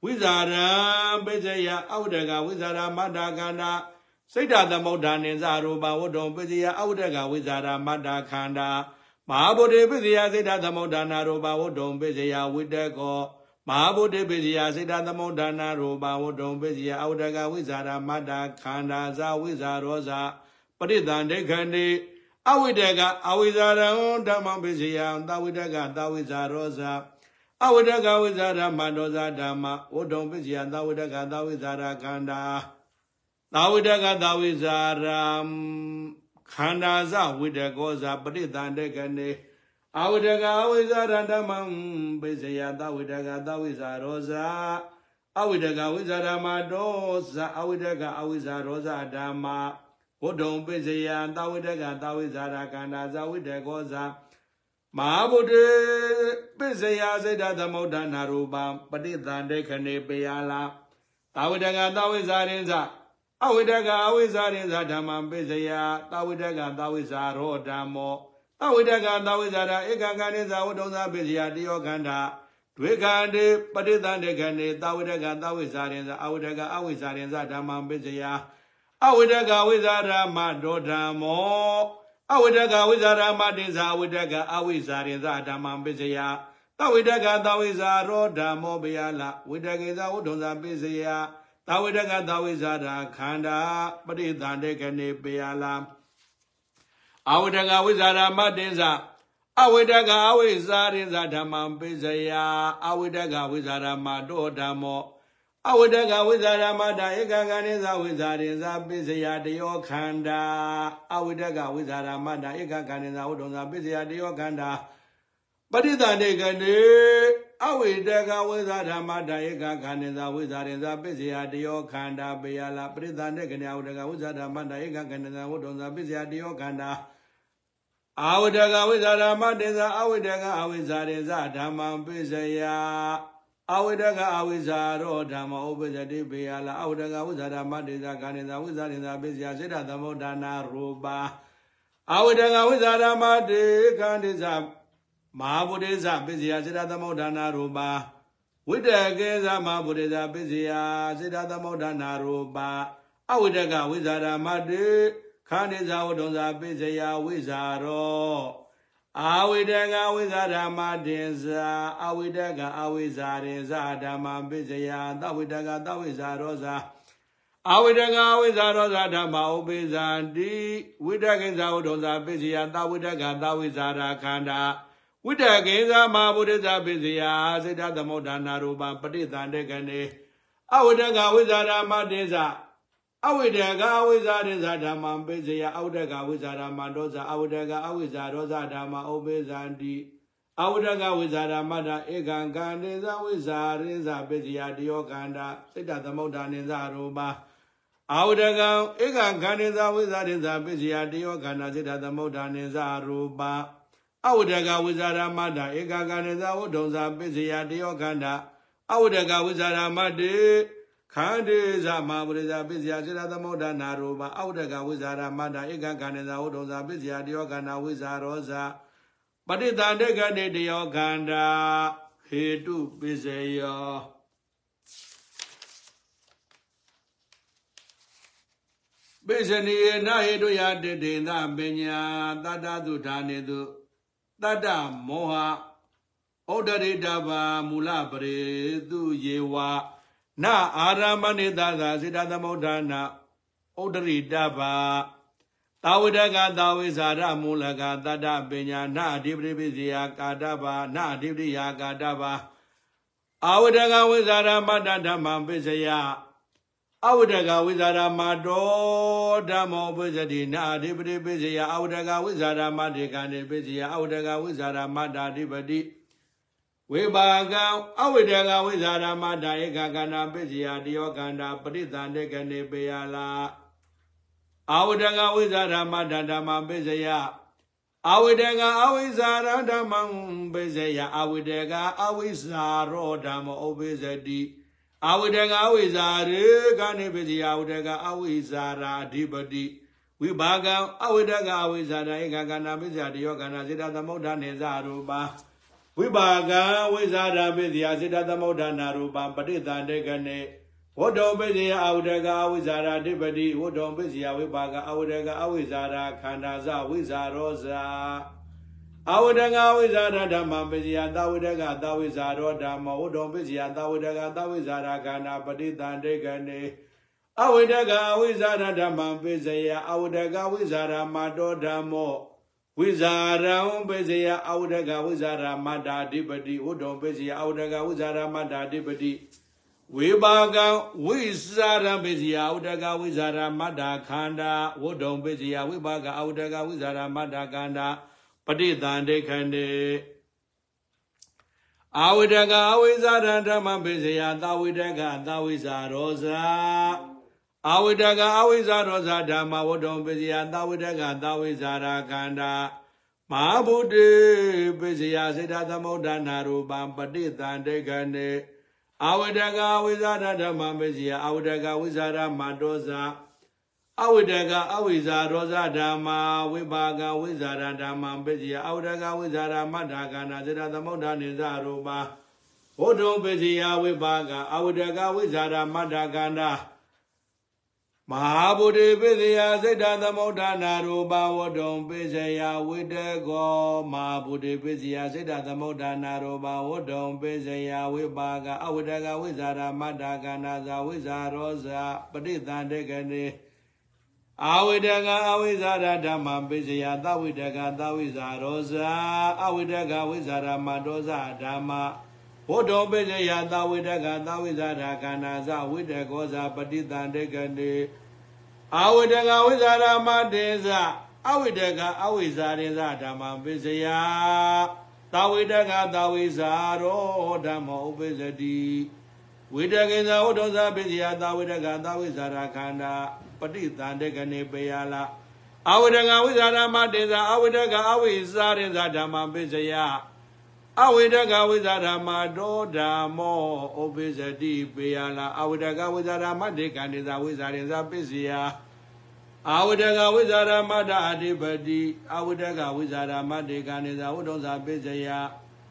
ဝိဇာရံပိစယအဝဒကဝိဇာရမတ္တာခန္ဓာစိတ်တသမုဒ္ဒာနိဇာရူပဝတ္တုံပိစယအဝဒကဝိဇာရမတ္တာခန္ဓာမဟာဗုဒ္ဓပိစယစိတ်တသမုဒ္ဒနာရူပဝတ္တုံပိစယဝိတကော မဟာဗုဒ္ဓပိစယစိတ်တသမုဒ္ဒနာရူပဝတ္တုံပိစယအဝဒကဝိဇာရမတ္တာခန္ဓာဇဝိဇာရောဇပရိသန္တေခန္တိအဝိတကအဝိဇာရံဓမ္မပိစယသဝိတကသဝိဇာရောဇအဝိဒကဝိဇာရမတောဇာဓမ္မဝတ္ထုံပစ္စယသဝိဒကသဝိဇာရခန္ဓာသဝိဒကသဝိဇာရခန္ဓာဇဝိတကောဇပရိသန္တေကနေ အဝိဒကအဝိဇာရဓမ္မပစ္စယသဝိဒကသဝိဇာရောဇာအဝိဒကဝိဇာရမတောဇအဝိဒကအဝိဇာရောဇာဓမ္မဝတ္ထုံပစ္စယသဝိဒကသဝိဇာရခန္ဓာဇဝိတကောဇမဟာဗုဒ္ဓပိစယစေတသမုဒ္ဒနာရူပံပฏิသန္တေခနေပေယလာသာဝိတကသာဝိဇာရင်ဇအဝိတကအဝိဇာရင်ဇဓမ္မံပိစယသာဝိတကသာဝိဇာရောဓမ္မော သဝိတကသာဝိဇာရဧကကနိဇာဝတ္တုံသာပိစယတယောခန္ဓာဒွေခန္တေပฏิသန္တေခနေသာဝိတကသာဝိဇာရင်ဇအဝိတကအဝိဇာရင်ဇဓမ္မံပိစယအဝိတကဝိဇာရမတောဓမ္မောအဝိတကဝိဇာရမတိဇာဝိတကအဝိဇာရိဇဓမ္မံပစ္စယသဝိတကသဝိဇာရောဓမ္မောဘယလဝိတကေဇဝုဒ္ဓံဇပစ္စယသဝိတကသဝိဇာရာခန္ဓာပရိသန္တေကနေဘယလ အဝိတကဝိဇာရမတိဇာအဝိတကအဝိဇာရိဇဓမ္မံပစ္စယအဝိတကဝိဇာရမတောဓမ္မောအဝိတကဝိဇာရမတာဧကကနိသဝိဇာရိဇပစ္စယတယောခန္ဓာအဝိတကဝိဇာရမတာဧကကနိသဝုဒ္ဓံပစ္စယတယောခန္ဓာ ပဋိသန္ဓေကနေအဝိတကဝိဇာဓမ္မတာဧကကနိသဝိဇာရိဇပစ္စယတယောခန္ဓာပေယလာပဋိသန္ဓေကနေအဝိတကဝိဇာဓမ္မတာဧကကနိသဝုဒ္ဓံပစ္စယတယောခန္ဓာအာဝတကဝိဇာရမတေဇာအဝိတကအဝိဇာရေဇဓမ္မံပိစယအဝိတကအဝိဇာရောဓမ္မဥပ္ပဇတိပေယလာအဝိတကဝိဇာရမတေဇာကာနေဇာဝိဇာရေဇပိစယစေတသမုဒ္ဒနာရူပါအဝိတကဝိဇာရမတေကာနေဇာ မဟာဗုဒ္ဓေဇပိစယစေတသမုဒ္ဒနာရူပါဝိတကေဇမဟာဗုဒ္ဓေဇပိစယစေတသမုဒ္ဒနာရူပါအဝိတကဝိဇာရမတေခန္ဒီဇာဝတုံဇာပိစယဝိဇာရောအာဝိတကဝိဇာဓမ္မတင်ဇာအဝိတကအဝိဇာရေဇာဓမ္မပိစယသဝိတကသဝိဇာရောဇာအဝိတကဝိဇာရောဇာဓမ္မဥပိဇန္တိဝိတကိဇာဝတုံဇာပိစယသဝိတကသဝိဇာရာခန္ဓာ ဝိတကိဇာမဟာဗုဒ္ဓဇာပိစယစေတသမုဒ္ဒနာရူပပဋိသန္တေကနေအဝိတကဝိဇာဓမ္မတင်ဇာအဝိဒေကအဝိဇ္ဇာရိဇာဓမ္မံပိစယအဝိဒေကဝိဇ္ဇာဓမ္မဒောဇအဝိဒေကအဝိဇ္ဇာဒောဇဓမ္မဥပိဇန္တိအဝိဒေကဝိဇ္ဇာဓမ္မတာဧကံကန္တေဇဝိဇ္ဇာရိဇာပိစယတယောကန္တာစိတ္တသမုဒ္ဒနိဇရူပါအဝိဒေကဧကံကန္တေဇဝိဇ္ဇာရိဇာပိစယတယောကန္တာစိတ္တသမုဒ္ဒနိဇရူပါ အဝိဒေကဝိဇ္ဇာဓမ္မတာဧကံကန္တေဇဝုဒ္ဓံဇာပိစယတယောကန္တာအဝိဒေကဝိဇ္ဇာဓမ္မတေခန္တေဇမဟာပရိဇာပိစယစေတသမုဒ္ဒနာရူပအောက်တကဝိဇာရမတ္တဧကခန္တေဇဝုဒ္ဓဇာပိစယတယောခန္ဓာဝိဇာရောဇာပဋိသန္တေကနေတယောခန္ဓာဟေတုပိစယောပိစနိယေနဟေတုယတေတေသပညာတတ္တသုဌာနေတု တတ္တမောဟဩဒရိတဘာမူလပရိသူယေဝနအာရမဏိသသာစေတသမုဋ္ဌာနာဥဒရိတဘာတာဝိဒကတာဝိဇာရမူလကတတ္တပညာနာအဓိပတိပိစီယကာတဘာနာအဓိပတိယကာတဘာအာဝိဒကဝိဇာရမတ္တဓမ္မပိစယ အဝိဒကဝိဇာရမတောဓမ္မောပိစတိနာအဓိပတိပိစီယအဝိဒကဝိဇာရမတေကနေပိစီယအဝိဒကဝိဇာရမတ္တာဓိပတိဝိပါကံအဝိတကဝိဇာရမတာဧကကန္နာပစ္စယတယောကန္တာပရိသန္တေကနေပေယလာအဝိတကဝိဇာရမတာဓမ္မပစ္စယအဝိတကအဝိဇာရဓမ္မံပစ္စယအဝိတကအဝိဇာရောဓမ္မဥပိစတိ အဝိတကအဝိဇာရေကနေပစ္စယအဝိတကအဝိဇာရာအဓိပတိဝိဘာကံအဝိတကအဝိဇာရဧကကန္နာပစ္စယတယောကန္နာစေတသမုဒ္ဒနေဇရူပါဝိပါကံဝိဇာဒပိသယစေတသမုဒ္ဒနာရူပံပဋိသန္တေကနေဝတ္တုံပိစယအဝုဒကအဝိဇာရာဓိပတိဝတ္တုံပိစယဝိပါကအဝုဒကအဝိဇာရာခန္ဓာဇဝိဇာရောဇာ အဝုဒကဝိဇာရဓမ္မပိစယသဝိဒကသဝိဇာရောဓမ္မဝတ္တုံပိစယသဝိဒကသဝိဇာရာခန္ဓာပဋိသန္တေကနေအဝိဒကအဝိဇာရဓမ္မပိစယအဝုဒကဝိဇာရာမတောဓမ္မောဝိဇာရံပိစယအဝဒကဝိဇာရမတ္တာဓိပတိဝတ္တုံပိစယအဝဒကဝိဇာရမတ္တာဓိပတိဝေဘာကံဝိဇာရပိစယအဝဒကဝိဇာရမတ္တာခန္ဓာဝတ္တုံပိစယဝိဘာကအဝဒကဝိဇာရမတ္တာခန္ဓာပ ဋိသန္တေခန္တေအဝဒကအဝိဇာရဓမ္မပိစယသဝိဒကသဝိဇာရောဇာအဝိတကအဝိဇ္ဇာရောဇာဓမ္မဝတ္တုံပစ္စယသဝိတကသဝိဇာရာခန္ဓာမဟာဗုဒ္ဓေပစ္စယစေတသမုဒ္ဒနာရူပံပဋိသန္တေကနေအဝိတကအဝိဇ္ဇာဓမ္မပစ္စယအဝိတကဝိဇာရမတောဇာ အဝိတကအဝိဇ္ဇာရောဇာဓမ္မဝိပါကဝိဇာရဓမ္မပစ္စယအဝိတကဝိဇာရမတ္ထာကနာစေတသမုဒ္ဒနိဇရူပဘုဒ္ဓံပစ္စယဝိပါကအဝိတကဝိဇာရမတ္ထာကနာမဟာဗုဒ္ဓပိသယစိတ်တသမုဋ္ဌာနာရူပဝတ္တုံပိစယဝိတကောမဟာဗုဒ္ဓပိစယစိတ်တသမုဋ္ဌာနာရူပဝတ္တုံပိစယဝိပါကအဝိတကဝိဇာရမတ္တကနာဇဝိဇာရောဇပဋိသန္တေကနေ အဝိတကအဝိဇာရဓမ္မပိစယသဝိတကသဝိဇာရောဇအဝိတကဝိဇာရမတောဇဓမ္မဘုဒ္ဓပိစယသဝိတကသဝိဇာရခန္ဓာဇဝိတကောဇပဋိသန္တေကနေအဝိတကဝိဇာရမတေဇအဝိတကအဝိဇာရေဇဓမ္မပိစယသဝိတကသဝိဇာရောဓမ္မဥပိစတိဝိတကေဇဝတ္တဇပိစယသဝိတကသဝိဇာရခန္ဓာ ပဋိသန္တေကနေပေယလာအဝိဒကဝိဇာရမတေဇာအဝိဒကအဝိဇာရင်ဇာဓမ္မပိစယအဝိဒကဝိဇာရမတောဓမ္မောဥပိစတိပေယလာအဝိဒကဝိဇာရမတေကံတေဇာဝိဇာရင်ဇာပိစယအဝိဒကဝိဇာရမတအဓိပတိအဝိဒကဝိဇာရမတေကံတေဇာဝုဒ္ဓဇာပိစယ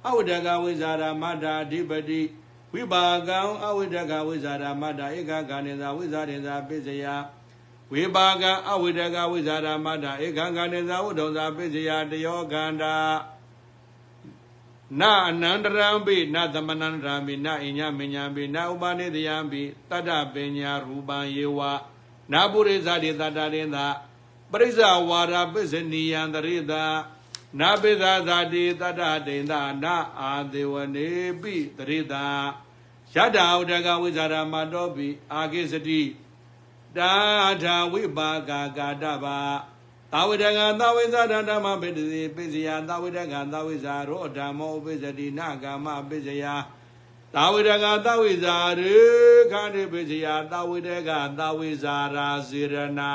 အဝိဒကဝိဇာရမတအဓိပတိဝိပါကံအဝိဒကဝိဇာရမတဧကကံတေဇာဝိဇာရင်ဇာပိစယ ဝိပါကအဝိဒကဝိဇာရမတ္တဧကံကဏေဇာဝုဒုံဇာပိစယတယောကန္တာနာအနန္တရံပိနသမနန္တရာမိနအိညာမညာပိနဥပနိတယံပိတတ္တပညာရူပံယေဝနာပုရိသတိတတ္တရင်သာပရိစ္ဆဝါရပစ္စနိယံတရိတာနာပိသဇာတိတတ္တဒိန္ဒနာအာဒေဝနေပိတရိတာယတ္တာဥဒကဝိဇာရမတောပိအာကိစတိ တာထာဝိပါကာကာတပါသာဝိတကံသာဝိဇာဓမ္မပိတတိပိစယသာဝိတကံသာဝိဇာရောဓမ္မောပိစတိနာကာမပိစယသာဝိတကသာဝိဇာရေခန္တိပိစယသာဝိတကသာဝိဇာရာစေရနာ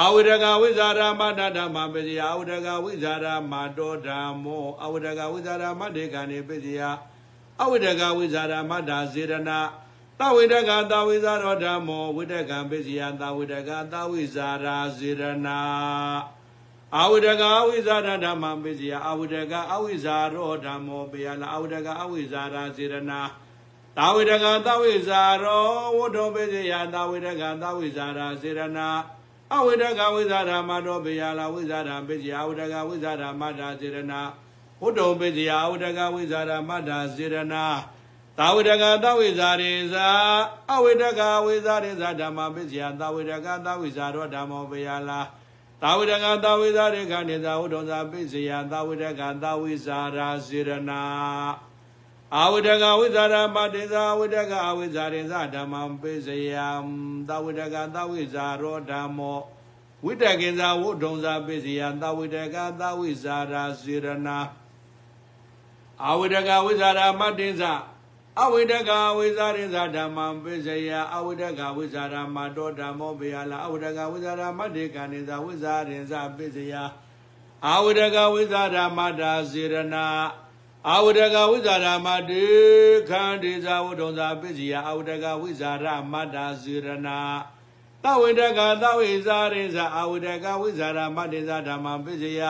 အဝိဒကဝိဇာရမတ္တဓမ္မပိစယအဝိဒကဝိဇာရမတောဓမ္မောအဝိဒကဝိဇာရမတ္တေကံနေပိစယအဝိဒကဝိဇာရမတ္တာစေရနာ သဝိတကသဝိဇာရောဓမ္မောဝိတကံပစ္စယသဝိတကသဝိဇာရာစေရနာအဝိတကအဝိဇာရဓမ္မပစ္စယအဝိတကအဝိဇာရောဓမ္မောပေယလာအဝိတကအဝိဇာရာစေရနာသဝိတကသဝိဇာရောဝတ္တောပစ္စယသဝိတကသဝိဇာရာစေရနာအဝိတကဝိဇာရမတောပေယလာဝိဇာရပစ္စယအဝိတကဝိဇာရမတာစေရနာဝတ္တောပစ္စယအဝိတကဝိဇာရမတာစေရနာ သာဝိတကသဝိဇာရေဇာအဝိတကဝိဇာရေဇာဓမ္မပစ္စယသာဝိတကသဝိဇာရောဓမ္မောပယလာသာဝိတကသဝိဇာရေခဏိဇာဝုဒ္ဓဇာပစ္စယသာဝိတကသဝိဇာရာစေရနာအဝိတကဝိဇာရမတေဇာဝိတကအဝိဇာရေဇာဓမ္မပစ္စယသာဝိတကသဝိဇာရောဓမ္မောဝိတကေဇာဝုဒ္ဓဇာပစ္စယသာဝိတကသဝိဇာရာစေရနာအဝိတကဝိဇာရမတေဇာ အဝိဒကဝိဇာရိဇာဓမ္မံပိစယအဝိဒကဝိဇာရမတောဓမ္မောဘေယလာအဝိဒကဝိဇာရမတေကနိဇာဝိဇာရိဇာပိစယအဝိဒကဝိဇာရမတာစေရနာအဝိဒကဝိဇာရမတေခန္ဒီဇာဝုဒ္ဓဇာပိစယအဝိဒကဝိဇာရမတာစေရနာသဝိဒကသဝိဇာရိဇာအဝိဒကဝိဇာရမတေဇာဓမ္မံပိစယ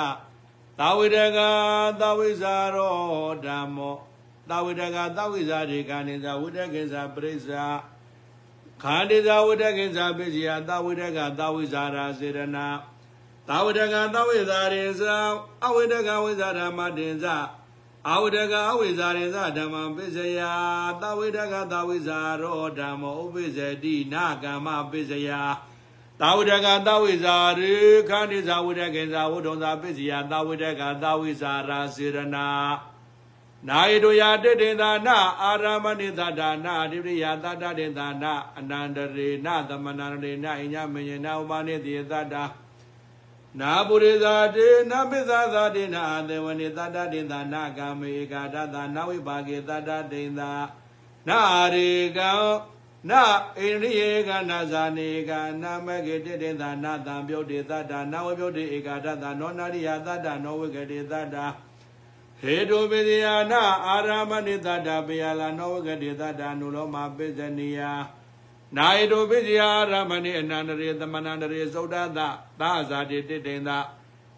သဝိဒကသဝိဇာရောဓမ္မော သာဝိတကသဝိဇာရေကာနိဇာဝိတကိဇာပရိစ္ဆာခန္တိဇာဝိတကိဇာပိစီယသဝိတကသဝိဇာရာစေရနာသဝိတကသဝိဇာရေဇာအဝိတကဝိဇာဓမ္မတင်ဇာအဝိတကအဝိဇာရေဇဓမ္မပိစယသဝိတကသဝိဇာရောဓမ္မောဥပိစတိနာကမ္မပိစယသာဝိတကသဝိဇာရေခန္တိဇာဝိတကေဇာဝုဒ္ဓဇာပိစီယသဝိတကသဝိဇာရာစေရနာ နာယတုယာတတေသာနာအာရမဏိသဒါနာအဓိပတိယသတ္တတေသာနာအနန္တရေနသမဏရေနအိညာမညေနဥပနိတိသတ္တာနာပုရိသတေနပိသသာတေနအသေဝနိသတ္တတေသာနာကာမေကာဒသနာဝိပါကေသတ္တတေသာနာရေကံနာအိန္ဒိယေကနာဇာနေကနာမကေတေတေသာနာတံပြုတ်တေသတ္တာနာဝပြုတ်တေဧကာဒသနောနာရိယသတ္တနောဝိကတေသတ္တာ ဟေတုပိဇယာနာအာရမဏိတတပယလာနောဝဂတိတတနုလောမပိဇနိယနာယတုပိဇယာအာရမဏိအနန္တရေသမဏန္တရေသုဒ္ဓသသာဇာတိတိတေင်္သ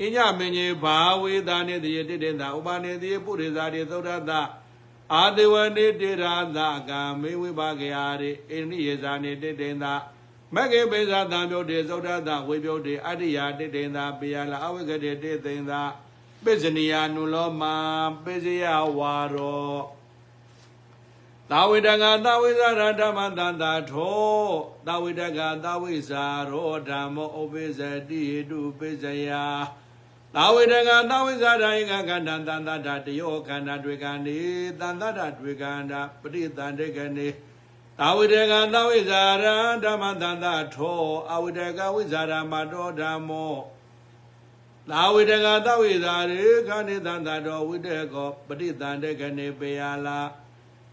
အညမင်းကြီးဘာဝေသာနေတိတိတေင်္သဥပနေတိပုရိဇာတိသုဒ္ဓသအာဒေဝနေတိရာသကာမေဝိပါကယာရိအိန္ဒိယေဇာနေတိတေင်္သမဂ္ဂေပိဇာတံပြုတ်တေသုဒ္ဓသဝေပြုတ်တေအတ္တိယာတိတေင်္သပိယလာအဝိကတိတိတေင်္သ ပစ္စနိယနုလောမပစ္စယဝါရောသာဝိတကသာဝိဇာရဓမ္မတန္တာထောသာဝိတကသာဝိဇာရောဓမ္မောဥပိစတိဟတုပစ္စယသာဝိတကသာဝိဇာရာယကကန္တသန္တတာတယောခန္ဓာတွေကနေသန္တတာတွေကန္တာပရိသန္တေကနေသာဝိတကသာဝိဇာရဓမ္မတန္တာထောအဝိတကဝိဇာရမတောဓမ္မော သာဝိတကသဝိသာရေခဏိတန္တတော်ဝိတေကောပဋိသန္တေကနေပေယလာ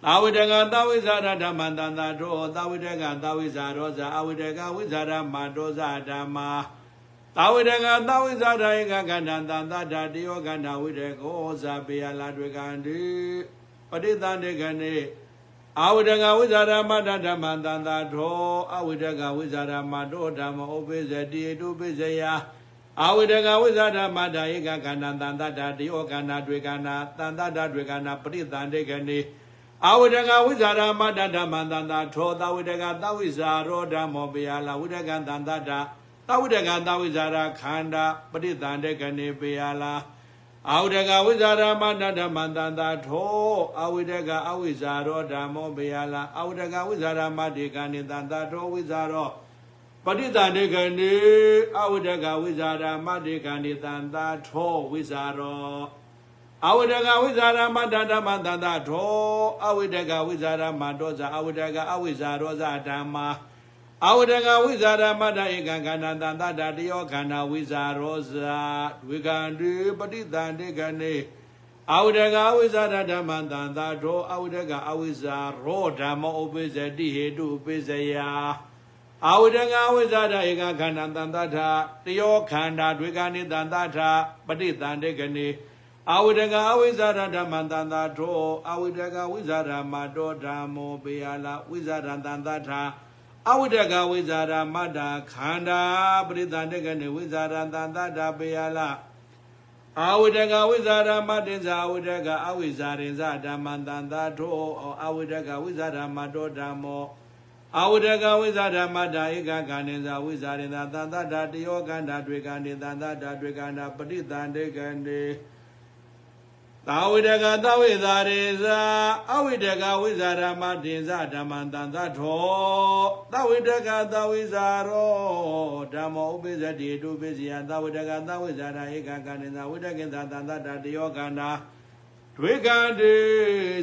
သာဝိတကသဝိဇာရဓမ္မတန္တတော်သာဝိတကသဝိဇာရောဇာအဝိတကဝိဇာရမတောဇာဓမ္မာသာဝိတကသာဝိဇာဒဧကကန္တသန္တတာတယောကန္တဝိတေကောဇာပေယလာတွေကန္တိပဋိသန္တေကနေအဝိတကဝိဇာရမတ္တဓမ္မသန္တာထောအဝိတကဝိဇာရမတောဓမ္မဥပိစတိတုပိစယ အဝိတကဝိဇာရမတ္တဧကကန္တသန္တတာတယောကန္တတွေကန္တသန္တတာတွေကန္တပဋိသန္တေကနေအဝိတကဝိဇာရမတ္တဓမ္မသန္တာထောသဝိတကသဝိဇာရောဓမ္မောပေယလာဝိတကသန္တတာသဝိတကသဝိဇာရခန္ဓာပဋိသန္တေကနေပေယလာအာဝိဒကဝိဇာရမတ္တမန္တန္တာထောအာဝိဒကအဝိဇာရောဓမ္မောဘေယလာအာဝိဒကဝိဇာရမတ္တိကနိတန္တာထောဝိဇာရော ပဋိသန္ဓေကနိအာဝိဒကဝိဇာရမတ္တိကနိတန္တာထောဝိဇာရောအဝိဒကဝိဇာရမတ္တဓမ္မတန္တာထောအဝိဒကဝိဇာရမတောဇာအဝိဒကအဝိဇာရောဇာဓမ္မာအဝဒကဝိဇာရမတ္တဧကံခန္ဓာတန်တတတယောခန္ဓာဝိဇာရောဇာဒွေကံတိပဋိသန္တိကနေအဝဒကဝိဇာရဓမ္မတန်တာထောအဝဒကအဝိဇာရောဓမ္မဥပိစတိဟေတုဥပိစယ အဝဒကဝိဇာရဧကခန္ဓာတန်တထတယောခန္ဓာဒွေကံနိတန်တထပဋိသန္တိကနေအဝိဒကအဝိဇာရဓမ္မတန်တာထောအဝိဒကဝိဇာရမတောဓမ္မောပေယလာဝိဇာရတန်တာထာအဝိတကဝိဇာရမတ္တာခန္ဓာပရိသန္တကနေဝိဇာရတန်တတာပေယလာအဝိတကဝိဇာရမတ္တင်္ဇာအဝိတကအဝိဇာရင်ဇဓမ္မတန်တာထောအဝိတကဝိဇာရမတောဓမ္မော အဝိတကဝိဇာရမတ္တာဧကကဏ္ဍဇာဝိဇာရင်ဇတန်တတာတယောကန္တာတွေကနေတန်တတာတွေကန္တာပရိသန္တေကနေသာဝိတကသဝိဇာရေဇာအဝိတကဝိဇာရမတင်္ဇဓမ္မံတန်သထောသဝိတကသဝိဇာရောဓမ္မောဥပိသတိတုပိစီယသဝိတကသဝိဇာရဧကကဏ္ဍဝိတကေသတန်သတတယောကန္နာ ဒွေကံတေ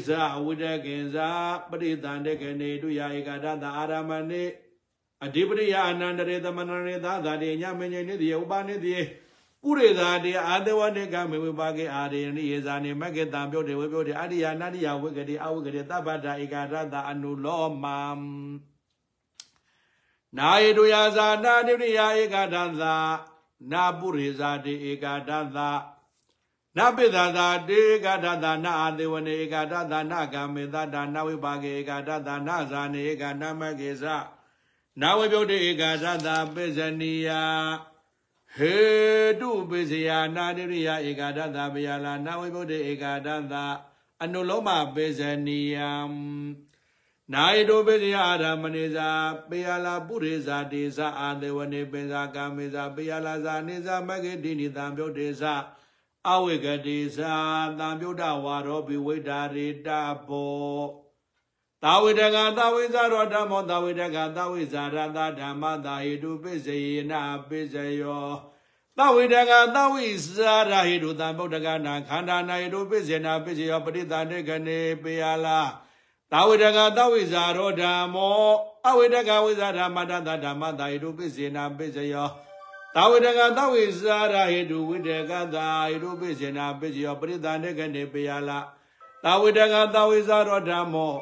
ဇာဝိတကေဇာပရိသန္တေကနေတုယဧကဒသအာရမဏိအဓိပတိယအနန္တရေသမဏရေသာသာတိညမင်းညနေတိဥပနိတိပုရိသာတေအာတဝတေကမေဝိပါကေအာရေနိယေဇာနေမကေတံပြောတေဝေပြောတေအရိယာနတ္တိယဝိကတိအဝိကတိသဗ္ဗတာဧကရတအနုလောမံနာယေတုယာဇာနာတိရိယာဧကတံသာနာပုရိဇာတေဧကတံသာ နပိသသာတေဧကတံသာနာအာတေဝနေဧကတံသာနာကမေသတာနဝိပါကေဧကတံသာနာဇာနေဧကနမကေသနာဝိပြောတေဧကတံသာပိဇနိယဟေတုပိစယနာတိရိယဧကာဒသဗယလာနာဝိဗုဒ္ဓဧကာဒသအနုလောမပိစနိယံနာယတုပိစယအာရမဏိဇာပေယလာပုရိဇာတေဇာအာဒေဝနေပိဇာကာမေဇာပေယလာဇာနေဇာမဂ္ဂတိနိတံပြုတ်တေဇာ အဝိကတိဇာတံပြုတ်တဝါရောပိဝိဒါရိတဘောသာဝိတကသာဝိဇာရောဓမ္မောသာဝိတကသာဝိဇာရတဓမ္မသာဟိတုပိစေယနာပိစယောသဝိတကသဝိဇာရဟိတုသံဗုဒ္ဓကနာခန္ဓာနာဟိတုပိစေနာပိစယောပရိသန္တေကနေပေယလာသာဝိတကသဝိဇာရောဓမ္မောအဝိတကဝိဇာဓမ္မတတဓမ္မသာဟိတုပိစေနာပိစယော သာဝိတကသဝိဇာရဟိတုဝိတကသာဟိတုပိစေနာပိစယောပရိသန္တေကနေပေယလာသာဝိတကသဝိဇာရောဓမ္မော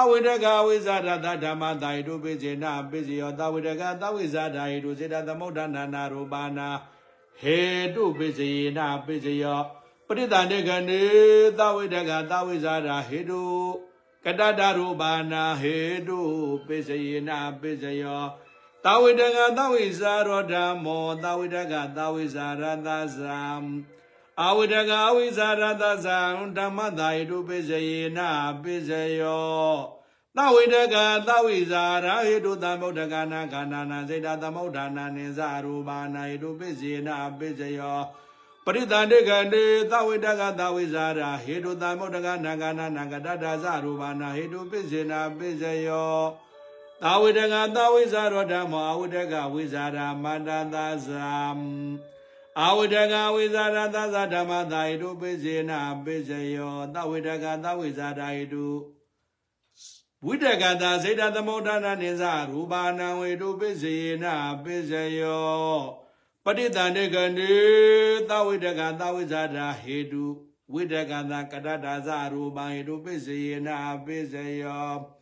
အဝိတကဝိဇာဒသဓမ္မတာဟိတုပိစေနပိစယောသဝိတကသဝိဇာဒဟိတုစေတသမုဋ္ဌနာနာရူပါနာဟေတုပိစေနပိစယောပရိသန္တေကနေသဝိတကသဝိဇာဒဟိတုကတတရူပါနာဟေတုပိစေနပိစယော သဝိတကသဝိဇာရောဓမ္မောသဝိတကသဝိဇာရသဇံအဝိတကအဝိဇာရတသံဓမ္မသာယတုပိစယေနပိစယောသဝိတကသဝိဇာရဟိတုသမုဒ္ဒကနာခန္ဓာနာစေတသမုဒ္ဒနာနိဇရူပါနာယတုပိစေနပိစယောပရိသန္တိကတေသဝိတကသဝိဇာရဟိတုသမုဒ္ဒကနာခန္ဓာနာကတတဇရူပါနာဟိတုပိစေနပိစယော သဝိတကသဝိဇာရောဓမ္မောအဝိတကဝိဇာရမတ္တသဇံအဝိတကဝိဇာရသသဓမ္မသာယတုပိစေနပိစယောသဝိတကသဝိဇာတာယတုဝိတကတာစေတသမုဋ္ဌာနနိသရူပါဏံဝေတုပိစေနပိစယောပဋိသန္တေကနေသဝိတကသဝိဇာတာဟေတုဝိတကတာကတ္တတာဇရူပံဟေတုပိစေနပိစယော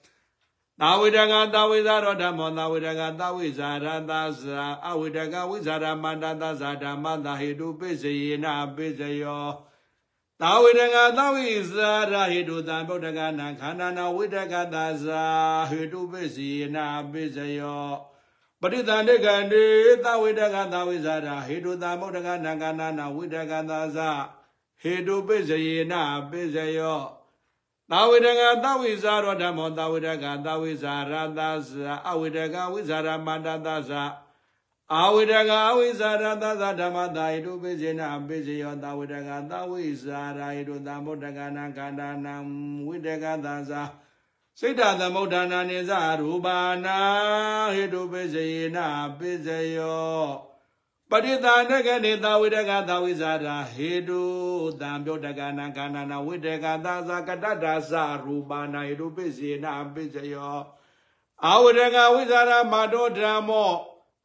သာဝိတကသာဝိဇာရောဓမ္မောသာဝိတကသာဝိဇာရသာဇာအဝိတကဝိဇာရမန္တသဇာဓမ္မသာဟိတုပိစယေနပိစယောသာဝိတကသာဝိဇာရဟိတုသံဗုဒ္ဓကနာခန္ဓာနာဝိတကသာဇာဟိတုပိစယေနပိစယောပရိသန္တိကံတေသဝိတကသာဝိဇာရဟိတုသံဗုဒ္ဓကနာခန္ဓာနာဝိတကသာဇာဟိတုပိစယေနပိစယော သာဝိတကသဝိဇာရောဓမ္မောသာဝိတကသဝိဇာရသဇာအဝိတကဝိဇာရမန္တသဇာအာဝိတကအဝိဇာရသဇာဓမ္မတာဟိတုပိစေနပိစေယောသာဝိတကသဝိဇာရဟိတုသမ္ဗုဒ္ဓကနာခန္ဓာနံဝိတကသဇာစိတ်တသမုဒ္ဒနာနိဇရူပါနာဟိတုပိစေနပိစေယော ပရိသန္တကနေသာဝိတကသာဝိဇာရာဟေတုတံပြောတကနာခန္ဓာနာဝိတကသာဇာကတတ္တာသရူပါနာဟေတုပိစေနာပိစယောအဝိတကဝိဇာရာမာတောဓမ္မော